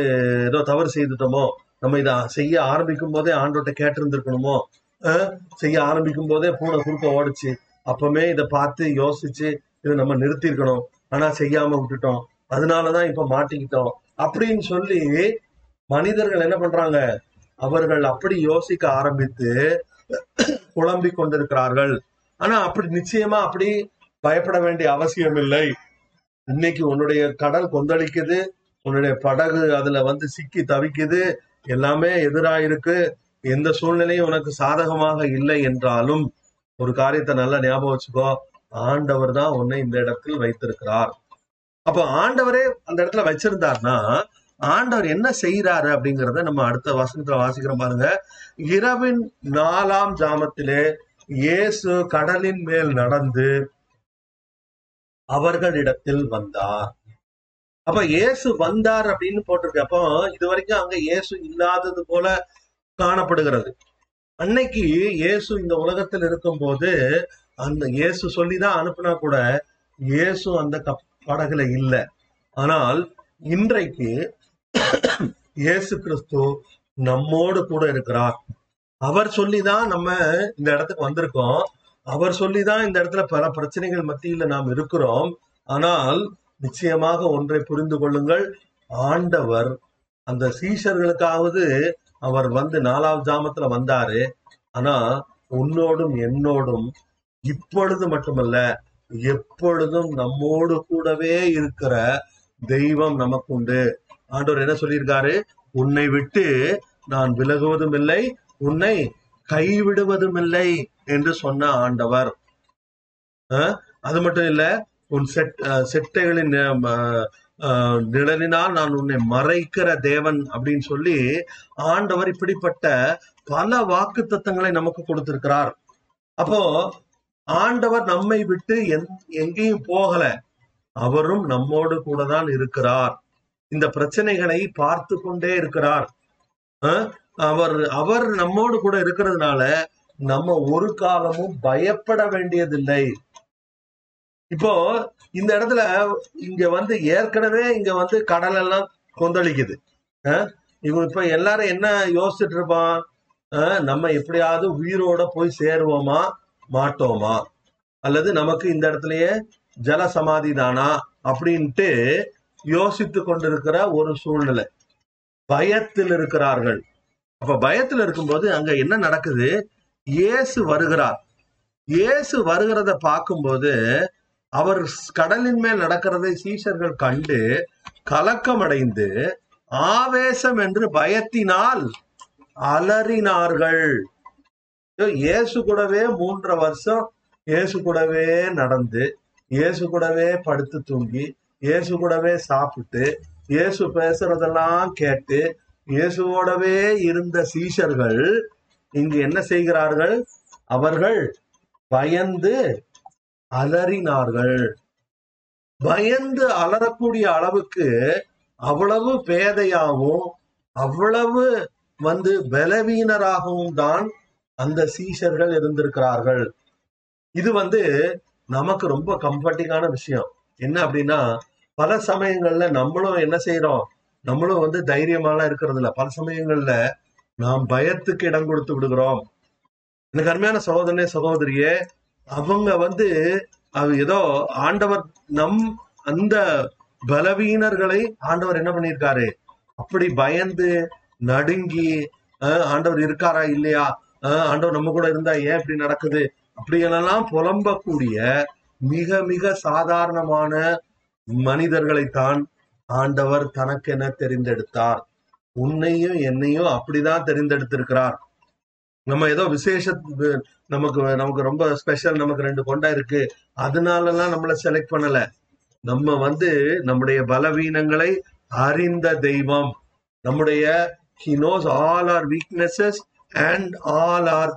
ஏதோ தவறு செய்துட்டோமோ நம்ம இதை செய்ய ஆரம்பிக்கும் போதே ஆண்டோட்ட கேட்டிருந்திருக்கணுமோ ஆஹ், செய்ய ஆரம்பிக்கும் போதே பூனை குறுக்க ஓடிச்சு. அப்பமே இதை பார்த்து யோசிச்சு இதை நம்ம நிறுத்திருக்கணும் ஆனா செய்யாம விட்டுட்டோம். அதனாலதான் இப்ப மாட்டிக்கிட்டோம். அப்படின்னு சொல்லி மனிதர்கள் என்ன பண்றாங்க? அவர்கள் அப்படி யோசிக்க ஆரம்பித்து குழம்பி கொண்டிருக்கிறார்கள். ஆனா அப்படி நிச்சயமா அப்படி பயப்பட வேண்டிய அவசியம் இல்லை இன்னைக்கு உன்னுடைய கடல் கொந்தளிக்குது உன்னுடைய படகு அதுல வந்து சிக்கி தவிக்குது எல்லாமே எதிராயிருக்கு. எந்த சூழ்நிலையும் உனக்கு சாதகமாக இல்லை என்றாலும் ஒரு காரியத்தை நல்லா ஞாபகம் வச்சுக்கோ. ஆண்டவர் தான் உன்னை இந்த இடத்தில் வைத்திருக்கிறார். அப்ப ஆண்டவரே அந்த இடத்துல வச்சிருந்தார்னா ஆண்டவர் என்ன செய்யறாரு அப்படிங்கறத நம்ம அடுத்த வசனத்துல வாசிக்கிறோம் பாருங்க. இரவின் நாலாம் ஜாமத்திலே இயேசு கடலின் மேல் நடந்து அவர்களிடத்தில் வந்தார். அப்ப இயேசு வந்தார் அப்படின்னு போட்டிருக்கு. அப்போ இது வரைக்கும் அங்க இயேசு இல்லாதது போல காணப்படுகிறது. அன்னைக்கு இயேசு இந்த உலகத்தில் இருக்கும்போது அந்த இயேசு சொல்லிதான் அனுப்புனா கூட இயேசு அந்த கப் படகுல இல்லை. ஆனால் இன்றைக்கு இயேசு கிறிஸ்து நம்மோடு கூட இருக்கிறார். அவர் சொல்லிதான் நம்ம இந்த இடத்துக்கு வந்திருக்கோம். அவர் சொல்லிதான் இந்த இடத்துல பல பிரச்சனைகள் மத்தியில நாம் இருக்கிறோம். ஆனால் நிச்சயமாக ஒன்றை புரிந்து கொள்ளுங்கள். ஆண்டவர் அந்த சீஷர்களுக்காவது அவர் வந்து நாலாவது ஜாமத்துல வந்தாரு. ஆனா உன்னோடும் என்னோடும் இப்பொழுது மட்டுமல்ல எப்பொழுதும் நம்மோடு கூடவே இருக்கிற தெய்வம் நமக்கு உண்டு ஆண்டவர் என்ன சொல்லியிருக்காரு? உன்னை விட்டு நான் விலகுவதும் இல்லை உன்னை கைவிடுவதும் இல்லை என்று சொன்ன ஆண்டவர். அது மட்டும் இல்ல உன் செட் செட்டைகளின் நிழலினால் நான் உன்னை மறைக்கிற தேவன் அப்படின்னு சொல்லி ஆண்டவர் இப்படிப்பட்ட பல வாக்கு தத்தங்களை நமக்கு கொடுத்திருக்கிறார். அப்போ ஆண்டவர் நம்மை விட்டு எந்- எங்கேயும் போகல. அவரும் நம்மோடு கூட தான் இருக்கிறார். இந்த பிரச்சனைகளை பார்த்து கொண்டே இருக்கிறார் அவர் அவர் நம்மோடு கூட இருக்கிறதுனால நம்ம ஒரு காலமும் பயப்பட வேண்டியதில்லை. இப்போ இந்த இடத்துல இங்க வந்து ஏற்கனவே இங்க வந்து கடல் எல்லாம் கொந்தளிக்குது. இவங்க இப்ப எல்லாரும் என்ன யோசிச்சுட்டு இருப்பான்? நம்ம எப்படியாவது உயிரோட போய் சேருவோமா? மாட்டோமா? அல்லது நமக்கு இந்த இடத்துலயே ஜல சமாதி தானா? அப்படின்ட்டு யோசித்து கொண்டிருக்கிற ஒரு சூழ்நிலை. பயத்தில் இருக்கிறார்கள். அப்ப பயத்தில் இருக்கும்போது அங்க என்ன நடக்குது? இயேசு வருகிறார். இயேசு வருகிறத பார்க்கும்போது அவர் கடலின் மேல் நடக்கிறதை சீஷர்கள் கண்டு கலக்கமடைந்து ஆவேசம் என்று பயத்தினால் அலறினார்கள். இயேசு கூடவே மூன்று வருஷம் இயேசு கூடவே நடந்து இயேசு கூடவே படுத்து தூங்கி இயேசு கூடவே சாப்பிட்டு இயேசு பேசுறதெல்லாம் கேட்டு இயேசுவோடவே இருந்த சீஷர்கள் இங்கு என்ன செய்கிறார்கள்? அவர்கள் பயந்து அலறினார்கள். பயந்து அலறக்கூடிய அளவுக்கு அவ்வளவு பேதையாகவும் அவ்வளவு வந்து பலவீனராகவும் தான் அந்த சீஷர்கள் இருந்திருக்கிறார்கள். இது வந்து நமக்கு ரொம்ப கம்ஃபர்டிங்கான விஷயம். என்ன அப்படின்னா பல சமயங்கள்ல நம்மளும் என்ன செய்யறோம் நம்மளும் வந்து தைரியமாலாம் இருக்கிறது இல்ல பல சமயங்கள்ல நாம் பயத்துக்கு இடம் கொடுத்து விடுகிறோம். எனக்கு அருமையான சகோதரனே சகோதரியே அவங்க வந்து அது ஏதோ ஆண்டவர் நம் அந்த பலவீனர்களை ஆண்டவர் என்ன பண்ணியிருக்காரு? அப்படி பயந்து நடுங்கி ஆண்டவர் இருக்காரா இல்லையா? ஆண்டவர் நம்ம கூட இருந்தா ஏன் இப்படி நடக்குது? அப்படியெல்லாம் புலம்பக்கூடிய மிக மிக சாதாரணமான மனிதர்களைத்தான் ஆண்டவர் தனக்கென தெரிந்தெடுத்தார். உன்னையும் என்னையும் அப்படிதான் தெரிந்தெடுத்திருக்கிறார். நம்ம ஏதோ விசேஷ நமக்கு நமக்கு ரொம்ப ஸ்பெஷல் நமக்கு ரெண்டு கொண்டா இருக்கு. அதனாலலாம் நம்மளை செலக்ட் பண்ணல. நம்ம வந்து நம்முடைய பலவீனங்களை அறிந்த தெய்வம். நம்முடைய he knows all our weaknesses and all our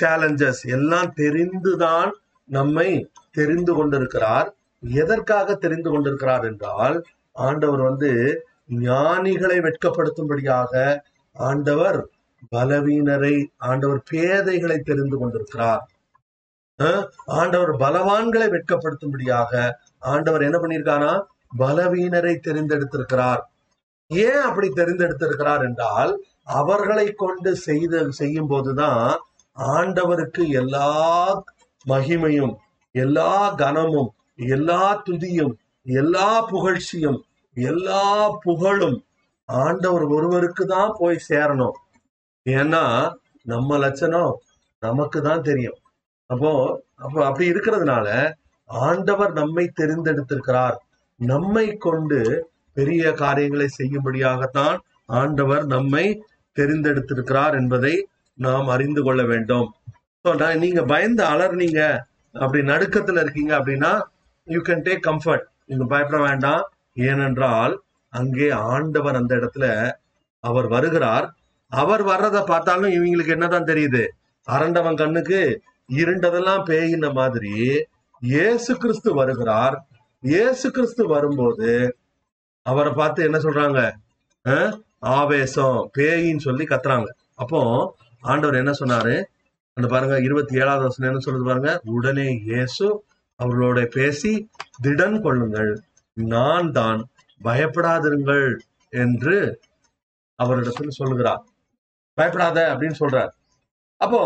challenges எல்லாம் தெரிந்துதான் நம்மை தெரிந்து கொண்டிருக்கிறார். எதற்காக தெரிந்து கொண்டிருக்கிறார் என்றால் ஆண்டவர் வந்து ஞானிகளை வெட்கப்படுத்தும்படியாக ஆண்டவர் பலவீனரை ஆண்டவர் பேதைகளை தெரிந்து கொண்டிருக்கிறார். ஆண்டவர் பலவான்களை வெட்கப்படுத்தும்படியாக ஆண்டவர் என்ன பண்ணியிருக்கானா? பலவீனரை தெரிந்தெடுத்திருக்கிறார். ஏன் அப்படி தெரிந்தெடுத்திருக்கிறார் என்றால் அவர்களை கொண்டு செய்த செய்யும் போதுதான் ஆண்டவருக்கு எல்லா மகிமையும் எல்லா கனமும் எல்லா துதியும் எல்லா புகழ்ச்சியும் எல்லா புகழும் ஆண்டவர் ஒருவருக்கு தான் போய் சேரணும். ஏன்னா நம்ம லட்சணம் நமக்கு தான் தெரியும். அப்போ அப்போ அப்படி இருக்கிறதுனால ஆண்டவர் நம்மை தெரிந்தெடுத்திருக்கிறார். நம்மை கொண்டு பெரிய காரியங்களை செய்யும்படியாகத்தான் ஆண்டவர் நம்மை தெரிந்தெடுத்திருக்கிறார் என்பதை நாம் அறிந்து கொள்ள வேண்டும். நீங்க பயந்து அலர்னீங்க அப்படி நடுக்கத்துல இருக்கீங்க அப்படின்னா யூ கேன் டேக் கம்ஃபர்ட் நீங்க பயப்பட வேண்டாம். ஏனென்றால் அங்கே ஆண்டவர் அந்த இடத்துல அவர் வருகிறார். அவர் வர்றதை பார்த்தாலும் இவங்களுக்கு என்னதான் தெரியுது? அரண்டவன் கண்ணுக்கு இருண்டதெல்லாம் பேயின மாதிரி இயேசு கிறிஸ்து வருகிறார். இயேசு கிறிஸ்து வரும்போது அவரை பார்த்து என்ன சொல்றாங்க? ஆவேசம் பேயின்னு சொல்லி கத்துறாங்க. அப்போ ஆண்டவர் என்ன சொன்னாரு? அந்த பாருங்க இருபத்தி ஏழாவது வசனம் என்ன சொல்லுது பாருங்க? உடனே இயேசு அவர்களோட பேசி திடன் கொள்ளுங்கள். நான் தான் பயப்படாதிருங்கள் என்று அவரிடத்தில் சொல்லுகிறார். பயப்படாத அப்படின்னு சொல்றார். அப்போ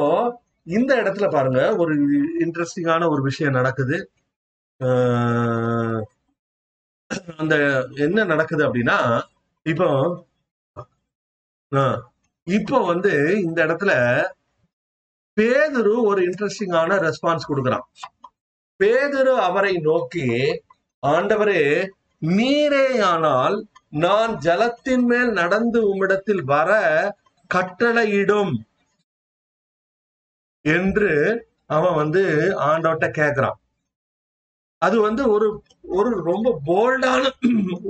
இந்த இடத்துல பாருங்க ஒரு இன்ட்ரெஸ்டிங்கான ஒரு விஷயம் நடக்குது. அந்த என்ன நடக்குது அப்படின்னா இப்போ இப்போ வந்து இந்த இடத்துல பேதுரு ஒரு இன்ட்ரெஸ்டிங்கான ரெஸ்பான்ஸ் கொடுக்குறான். பேதுரு அவரை நோக்கி ஆண்டவரே நீரேயானால் நான் ஜலத்தின் மேல் நடந்து உம்மிடத்தில் வர கட்டளையிடும் என்று அவன் வந்து ஆண்டவட்ட கேக்குறான். அது வந்து ஒரு ஒரு ரொம்ப போல்டான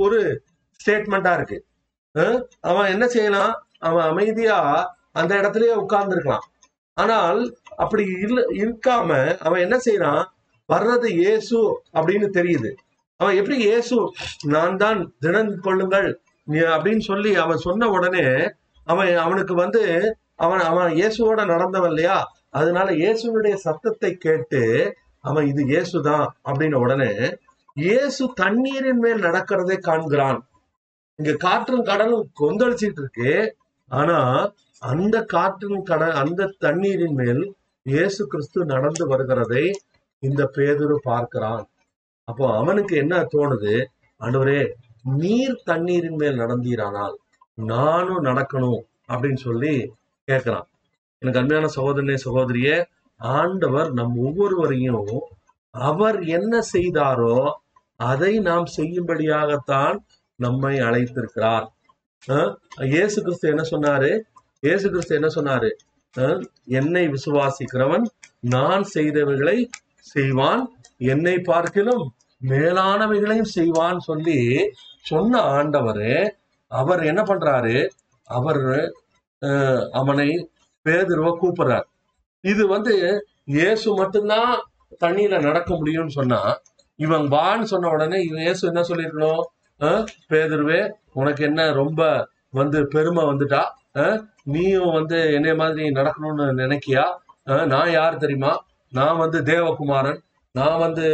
ஒரு ஸ்டேட்மெண்டா இருக்கு. அவன் என்ன செய்யலாம்? அவன் அமைதியா அந்த இடத்துலயே உட்கார்ந்து இருக்கலாம் ஆனால் அப்படி இல்ல இருக்காம அவன் என்ன செய்யறான்? வர்றது இயேசு அப்படின்னு தெரியுது. அவன் எப்படி இயேசு நான் தான் தினம் கொள்ளுங்கள் நீ- அப்படின்னு சொல்லி அவன் சொன்ன உடனே அவன் அவனுக்கு வந்து அவன் அவன் இயேசுவோட நடந்தவன் இல்லையா? அதனால இயேசுனுடைய சத்தத்தை கேட்டு அவன் இது இயேசுதான் அப்படின்ன உடனே இயேசு தண்ணீரின் மேல் நடக்கிறதை காண்கிறான். இங்க காற்றும் கடலும் கொந்தளிச்சிட்டு இருக்கு. ஆனா அந்த காற்றின் கடல் அந்த தண்ணீரின் மேல் இயேசு கிறிஸ்து நடந்து வருகிறதை இந்த பேதுரு பார்க்கிறான். அப்போ அவனுக்கு என்ன தோணுது? அன்றுவரே நீர் தண்ணீரின் மேல் நடந்தீரானால் நானும் நடக்கணும் அப்படின்னு சொல்லி கேட்கிறான். எனக்கு அருமையான சகோதரனே சகோதரியே ஆண்டவர் நம் ஒவ்வொருவரையும் அவர் என்ன செய்தாரோ அதை நாம் செய்யும்படியாகத்தான் நம்மை அழைத்திருக்கிறார். இயேசு கிறிஸ்து என்ன சொன்னாரு? இயேசு கிறிஸ்து என்ன சொன்னாரு? அஹ் என்னை விசுவாசிக்கிறவன் நான் செய்தவைகளை செய்வான். என்னை பார்க்கிலும் மேலானவைகளையும் செய்வான்னு சொல்லி சொன்ன ஆண்டவர் அவர் என்ன பண்றாரு? அவர் அவனை பேதுருவ கூப்பிடுறார். இது வந்து இயேசு மட்டும்தான் தண்ணியில நடக்க முடியும்னு சொன்னா இவன் வான்னு சொன்ன உடனே இவன் இயேசு என்ன சொல்லியிருக்கணும்? அஹ், பேதுருவே உனக்கு என்ன ரொம்ப வந்து பெருமை வந்துட்டா? நீயும் வந்து என்னைய மாதிரி நடக்கணும்னு நினைக்கியா? நான் யார் தெரியுமா? நான் வந்து தேவகுமாரன். நான் வந்து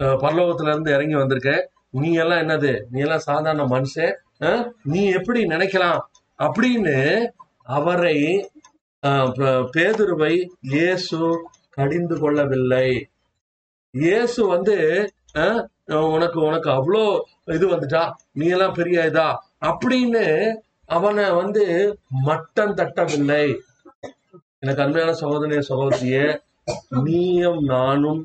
அஹ், பரலோகத்துல இருந்து இறங்கி வந்திருக்க. நீ எல்லாம் என்னது? நீ எல்லாம் சாதாரண மனுஷன். நீ எப்படி நினைக்கலாம்? அப்படின்னு அவரை பேதுருவை இயேசு கடிந்து கொள்ளவில்லை. இயேசு வந்து உனக்கு உனக்கு அவ்வளோ இது வந்துட்டா? நீ எல்லாம் பெரிய இதா? அப்படின்னு அவனை வந்து மட்டம் தட்டவில்லை. எனக்கு அருமையான சகோதரிய சகோதரியே நீயும் நானும்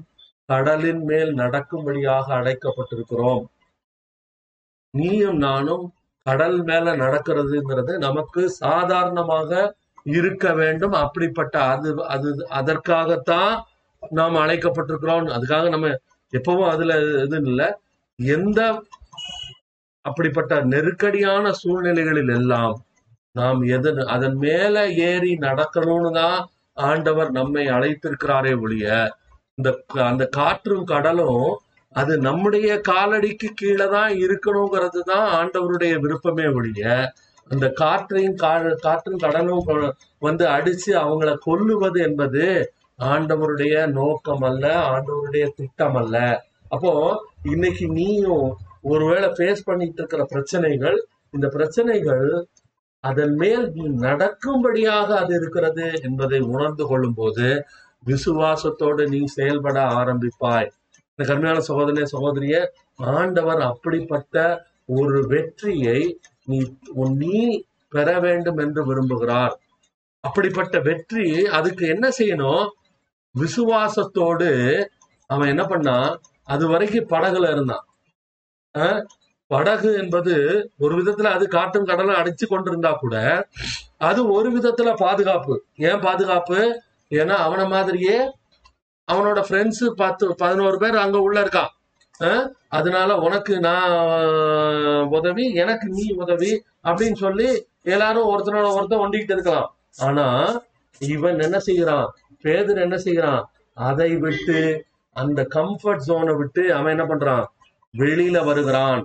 கடலின் மேல் நடக்கும்படியாக அழைக்கப்பட்டிருக்கிறோம். நீயும் நானும் கடல் மேல நடக்கிறதுங்கிறது நமக்கு சாதாரணமாக இருக்க வேண்டும். அப்படிப்பட்ட அது அது அதற்காகத்தான் நாம் அழைக்கப்பட்டிருக்கிறோம். அதுக்காக நம்ம எப்பவும் அதுல இது இல்லை. எந்த அப்படிப்பட்ட நெருக்கடியான சூழ்நிலைகளில் எல்லாம் நாம் எது அதன் மேல ஏறி நடக்கணும்னு தான் ஆண்டவர் நம்மை அழைத்திருக்கிறாரே ஒழிய இந்த அந்த காற்றும் கடலும் அது நம்முடைய காலடிக்கு கீழே தான் இருக்கணுங்கிறது தான் ஆண்டவருடைய விருப்பமே ஒழிய அந்த காற்றையும் காற்றும் கடலும் வந்து அடிச்சு அவங்கள கொல்லுவது என்பது ஆண்டவருடைய நோக்கம் அல்ல ஆண்டவருடைய திட்டம் அல்ல. அப்போ இன்னைக்கு நீயும் ஒருவேளை ஃபேஸ் பண்ணிட்டு இருக்கிற பிரச்சனைகள் இந்த பிரச்சனைகள் அதன் மேல் நீ நடக்கும்படியாக அது இருக்கிறது என்பதை உணர்ந்து கொள்ளும் போது விசுவாசத்தோடு நீ செயல்பட ஆரம்பிப்பாய். இந்த கருமையான சகோதரனே சகோதரிய ஆண்டவர் அப்படிப்பட்ட ஒரு வெற்றியை நீ உன் நீ பெற வேண்டும் என்று விரும்புகிறார். அப்படிப்பட்ட வெற்றி அதுக்கு என்ன செய்யணும்? விசுவாசத்தோடு அவன் என்ன பண்ணான் அது வரைக்கும் படகுல இருந்தான். படகு என்பது ஒரு விதத்துல அது காட்டும் கடலும் அடிச்சு கொண்டிருந்தா கூட அது ஒரு விதத்துல பாதுகாப்பு. ஏன் பாதுகாப்பு? ஏன்னா அவன மாதிரியே அவனோட ஃப்ரெண்ட்ஸ் பத்து பதினோரு பேர் அங்க உள்ள இருக்கான். அதனால உனக்கு நான் உதவி எனக்கு நீ உதவி அப்படின்னு சொல்லி எல்லாரும் ஒருத்தனோட ஒருத்தன் ஒண்டிக்கிட்டு இருக்கலாம். ஆனா இவன் என்ன செய்யறான்? பேதர் என்ன செய்யறான்? அதை விட்டு அந்த கம்ஃபர்ட் ஜோனை விட்டு அவன் என்ன பண்றான்? வெளியில வருகிறான்.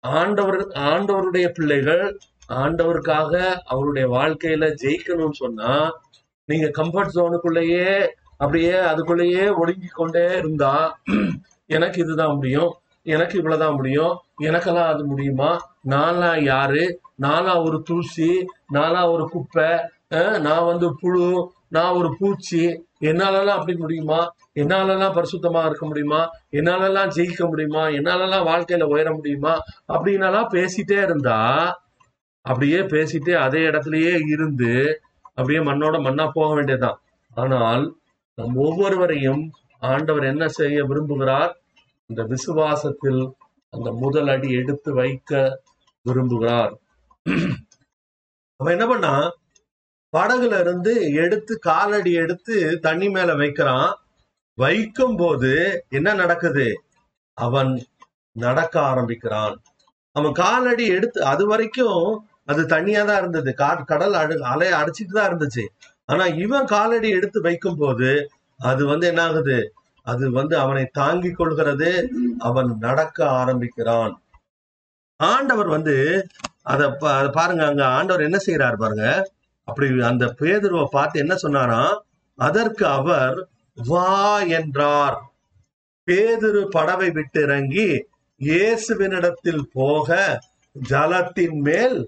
ஆண்டவர் ஆண்டவருடைய பிள்ளைகள் ஆண்டவருக்காக அவருடைய வாழ்க்கையில ஜெயிக்கணும்னு சொன்னா நீங்க கம்ஃபர்ட் ஜோனுக்குள்ளேயே அப்படியே அதுக்குள்ளேயே ஒடுங்கி கொண்டே இருந்தா எனக்கு இதுதான் முடியும் எனக்கு இவ்வளவுதான் முடியும் எனக்கெல்லாம் அது முடியுமா? நானா யாரு? நானா ஒரு தூசி நானா ஒரு குப்பை நான் வந்து புழு நான் ஒரு பூச்சி என்னாலலாம் அப்படி முடியுமா? என்னாலலாம் பரிசுத்தமா இருக்க முடியுமா? என்னாலலாம் ஜெயிக்க முடியுமா? என்னாலலாம் வாழ்க்கையில உயர முடியுமா? அப்படின்னாலாம் பேசிட்டே இருந்தா அப்படியே பேசிட்டே அதே இடத்துலயே இருந்து அப்படியே மண்ணோட மண்ணா போக வேண்டியதுதான். ஆனால் நம் ஒவ்வொருவரையும் ஆண்டவர் என்ன செய்ய விரும்புகிறார்? இந்த விசுவாசத்தில் அந்த முதல் அடி எடுத்து வைக்க விரும்புகிறார். அவன் என்ன பண்ணா? படகுல இருந்து எடுத்து காலடி எடுத்து தண்ணி மேல வைக்கிறான். வைக்கும் போது என்ன நடக்குது? அவன் நடக்க ஆரம்பிக்கிறான். அவன் காலடி எடுத்து அது வரைக்கும் அது தனியா தான் இருந்தது. கடல் அடு அலைய அடிச்சிட்டு தான் இருந்துச்சு. ஆனா இவன் காலடி எடுத்து வைக்கும் போது அது வந்து என்ன ஆகுது? அது வந்து அவனை தாங்கிக் கொள்கிறது. அவன் நடக்க ஆரம்பிக்கிறான். ஆண்டவர் வந்து அத அத பாருங்க அங்க ஆண்டவர் என்ன செய்யறாரு பாருங்க. அப்படி அந்த பேதுருவை பார்த்து என்ன சொன்னாராம் அதற்கு அவர் வா என்றார். பேதுரு படவை விட்டு இறங்கி இயேசுவினிடத்தில் போக ஜலத்தின் மேல்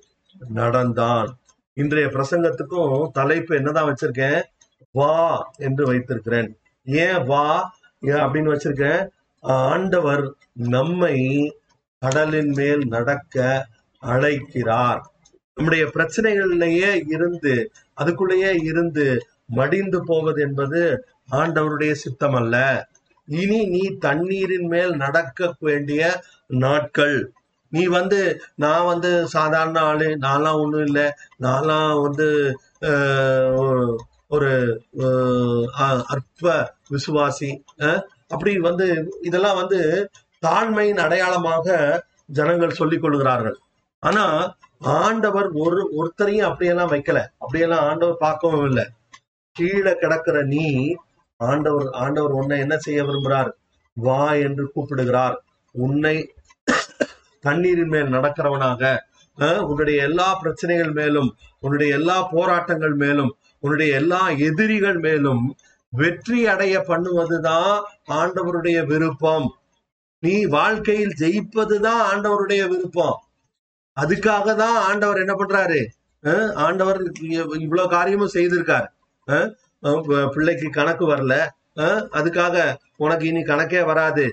நடந்தான். இன்றைய பிரசங்கத்துக்கும் தலைப்பு என்னதான் வச்சிருக்கேன்? வா என்று வைத்திருக்கிறேன். ஏன் வா? ஏன் அப்படின்னு வச்சிருக்கேன். ஆண்டவர் நம்மை கடலின் மேல் நடக்க அழைக்கிறார். நம்முடைய பிரச்சனைகளிலேயே இருந்து அதுக்குள்ளேயே இருந்து மடிந்து போவது என்பது ஆண்டவருடைய சித்தம் அல்ல இனி நீ தண்ணீரின் மேல் நடக்க வேண்டிய நாட்கள். நீ வந்து நான் வந்து சாதாரண ஆளு நான்லாம் ஒண்ணும் இல்லை. நான்லாம் வந்து ஆஹ், ஒரு அ- அற்ப விசுவாசி அப்படி வந்து இதெல்லாம் வந்து தாழ்மையின் அடையாளமாக ஜனங்கள் சொல்லிக் கொள்கிறார்கள். ஆனா ஆண்டவர் ஒரு ஒருத்தரையும் அப்படியெல்லாம் வைக்கல. அப்படியெல்லாம் ஆண்டவர் பார்க்கவும் இல்லை. கீழே கிடக்கிற நீ ஆண்டவர் ஆண்டவர் உன்னை என்ன செய்ய விரும்புகிறார் வா என்று கூப்பிடுகிறார். உன்னை தண்ணீரின் மேல் நடக்கிறவனாக உன்னுடைய எல்லா பிரச்சனைகள் மேலும் உன்னுடைய எல்லா போராட்டங்கள் மேலும் உன்னுடைய எல்லா எதிரிகள் மேலும் வெற்றி அடைய பண்ணுவதுதான் ஆண்டவருடைய விருப்பம். நீ வாழ்க்கையில் ஜெயிப்பதுதான் ஆண்டவருடைய விருப்பம். அதுக்காக தான் ஆண்டவர் என்ன பண்றாரு? ஆண்டவர் இவ்வளவு காரியமும் செய்திருக்கார். பிள்ளைக்கு கணக்கு வரல. அதுக்காக உனக்கு இனி கணக்கே வராது.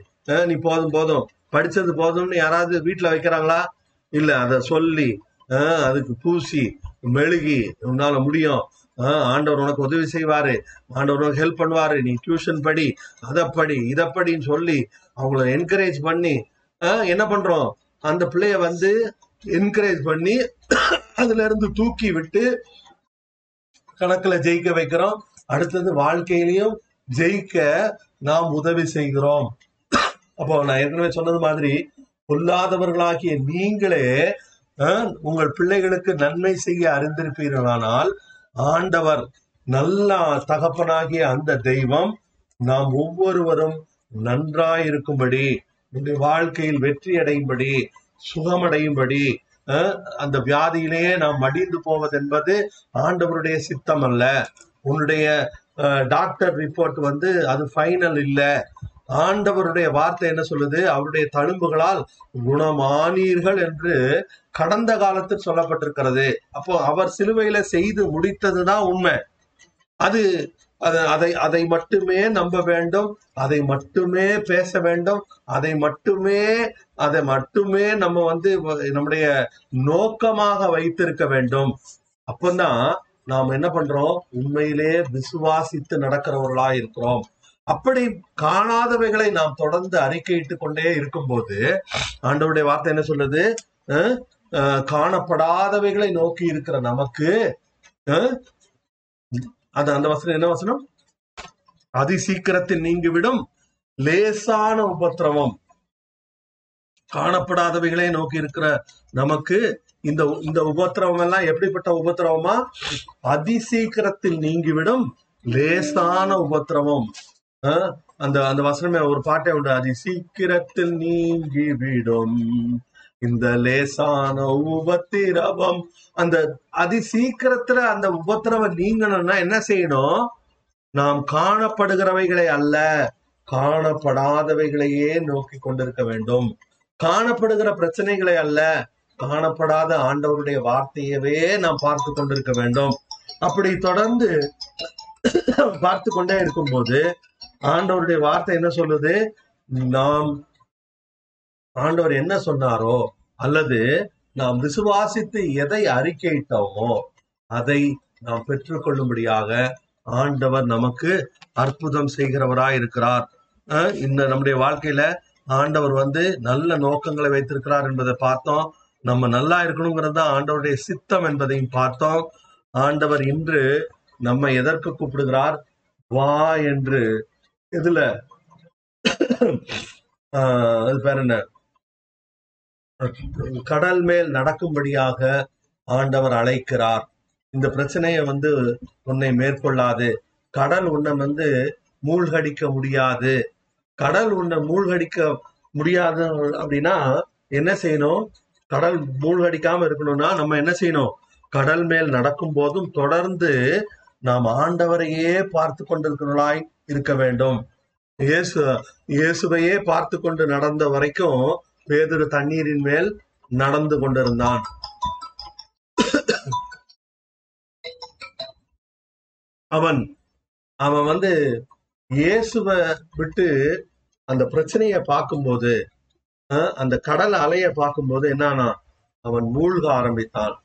நீ போதும் போதும். படிச்சது போதும்னு யாராவது வீட்டுல வைக்கிறாங்களா? இல்ல அத சொல்லி அதுக்கு பூசி மெழுகி உன்னால முடியும். ஆண்டவர் உனக்கு உதவி செய்வாரு. ஆண்டவர் உனக்கு ஹெல்ப் பண்ணுவாரு. நீ டியூஷன் படி அதை படி இதை படின்னு சொல்லி அவங்கள என்கரேஜ் பண்ணி என்ன பண்றோம்? அந்த பிள்ளைய வந்து என்கரேஜ் பண்ணி அதுல இருந்து தூக்கி விட்டு கணக்குல ஜெயிக்க வைக்கிறோம். அடுத்தது வாழ்க்கையிலையும் ஜெயிக்க நாம் உதவி செய்கிறோம். அப்போ நான் ஏற்கனவே சொன்னது மாதிரி பொல்லாதவர்களாகிய நீங்களே உங்கள் பிள்ளைகளுக்கு நன்மை செய்ய அறிந்திருப்பீர்களானால் ஆண்டவர் நல்ல தகப்பனாகிய அந்த தெய்வம் நாம் ஒவ்வொருவரும் நன்றாயிருக்கும்படி நம்முடைய வாழ்க்கையில் வெற்றி அடையும்படி சுகமடையும்படி அந்த வியாதியிலேயே நாம் மடிந்து போவதென்பது ஆண்டவருடைய சித்தம் அல்ல உன்னுடைய டாக்டர் ரிப்போர்ட் வந்து அது ஃபைனல் இல்லை. ஆண்டவருடைய வார்த்தை என்ன சொல்லுது? அவருடைய தழும்புகளால் குணமானீர்கள் என்று கடந்த காலத்தில் சொல்லப்பட்டிருக்கிறது. அப்போ அவர் சிலுவையில செய்து முடித்ததுதான் உண்மை. அது அதை அதை மட்டுமே நம்ப வேண்டும். அதை மட்டுமே பேச வேண்டும். அதை மட்டுமே அதை மட்டுமே நம்ம வந்து நம்முடைய நோக்கமாக வைத்திருக்க வேண்டும். அப்பந்தான் நாம் என்ன பண்றோம்? உண்மையிலே விசுவாசித்து நடக்கிறவர்களா இருக்கிறோம் அப்படி காணாதவைகளை நாம் தொடர்ந்து அறிக்கையிட்டு கொண்டே இருக்கும்போது ஆண்டவருடைய வார்த்தை என்ன சொல்லுது? காணப்படாதவைகளை நோக்கி இருக்கிற நமக்கு அது அந்த வசனம் என்ன வசனம்? அதி சீக்கிரத்தில் நீங்கிவிடும் லேசான உபத்திரவம். காணப்படாதவைகளை நோக்கி இருக்கிற நமக்கு இந்த இந்த உபத்திரவம் எல்லாம் எப்படிப்பட்ட உபத்திரவமா? அதிசீக்கிரத்தில் நீங்கிவிடும் லேசான உபத்திரவம். அந்த அந்த வசனமே ஒரு பாட்டே உண்டு. அதி சீக்கிரத்தில் நீங்கிவிடும். இந்த லேசான உபத்திரவம். அந்த அதி சீக்கிரத்துல அந்த உபத்திரவம் நீங்கணும்னா என்ன செய்யணும்? நாம் காணப்படுகிறவைகளை அல்ல காணப்படாதவைகளையே நோக்கி கொண்டிருக்க வேண்டும். காணப்படுகிற பிரச்சனைகளை அல்ல காணப்படாத ஆண்டவருடைய வார்த்தையவே நாம் பார்த்து கொண்டிருக்க வேண்டும். அப்படி தொடர்ந்து பார்த்து கொண்டே இருக்கும்போது ஆண்டவருடைய வார்த்தை என்ன சொல்லுது? நாம் ஆண்டவர் என்ன சொன்னாரோ அல்லது நாம் விசுவாசித்து எதை அறிக்கையிட்டோமோ அதை நாம் பெற்றுக்கொள்ளும்படியாக ஆண்டவர் நமக்கு அற்புதம் செய்கிறவராய் இருக்கிறார். இந்த நம்முடைய வாழ்க்கையில ஆண்டவர் வந்து நல்ல நோக்கங்களை வைத்திருக்கிறார் என்பதை பார்த்தோம். நம்ம நல்லா இருக்கணுங்கிறது தான் ஆண்டவருடைய சித்தம் என்பதையும் பார்த்தோம். ஆண்டவர் இன்று நம்ம எதற்கு கூப்பிடுகிறார்? வா என்று இதுல ஆஹ் அது பேர் என்ன? கடல் மேல் நடக்கும்படியாக ஆண்டவர் அழைக்கிறார். இந்த பிரச்சனையை வந்து உன்னை மேற்கொள்ளாது. கடல் உன்னை வந்து மூழ்கடிக்க முடியாது. கடல் உன்னை மூழ்கடிக்க முடியாது அப்படின்னா என்ன செய்யணும்? கடல் மூழ்கடிக்காம இருக்கணும்னா நம்ம என்ன செய்யணும்? கடல் மேல் நடக்கும் போதும் தொடர்ந்து நாம் ஆண்டவரையே பார்த்து கொண்டிருக்கிறோம் இருக்க வேண்டும். இயேசு இயேசுவையே பார்த்து கொண்டு நடந்த வரைக்கும் பேதுரு தண்ணீரின் மேல் நடந்து கொண்டிருந்தான். அவன் அவன் வந்து இயேசுவை விட்டு அந்த பிரச்சனைய பார்க்கும்போது அந்த கடல் அலைய பார்க்கும்போது என்னன்னா அவன் மூழ்க ஆரம்பித்தான்.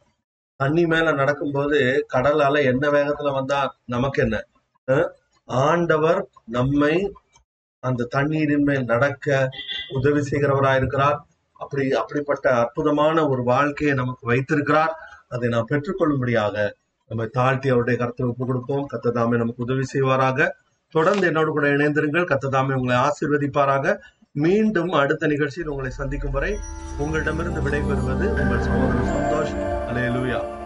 தண்ணி மேல நடக்கும்போது கடல் அலை என்ன வேகத்துல வந்தா நமக்கு என்ன? ஆண்டவர் நம்மை அந்த தண்ணீரின் மேல் நடக்க உதவி செய்கிறவராயிருக்கிறார். அப்படி அப்படிப்பட்ட அற்புதமான ஒரு வாழ்க்கையை நமக்கு வைத்திருக்கிறார். அதை நாம் பெற்றுக்கொள்ளும்படியாக நம்மை தாழ்த்தி அவருடைய கருத்தை ஒப்பு கொடுப்போம். கத்ததாமே நமக்கு உதவி செய்வாராக. தொடர்ந்து என்னோடு கூட இணைந்திருங்கள். கத்ததாமே உங்களை ஆசீர்வதிப்பாராக. மீண்டும் அடுத்த நிகழ்ச்சியில் உங்களை சந்திக்கும் வரை உங்களிடமிருந்து விடைபெறுவது உங்கள் சகோதரன்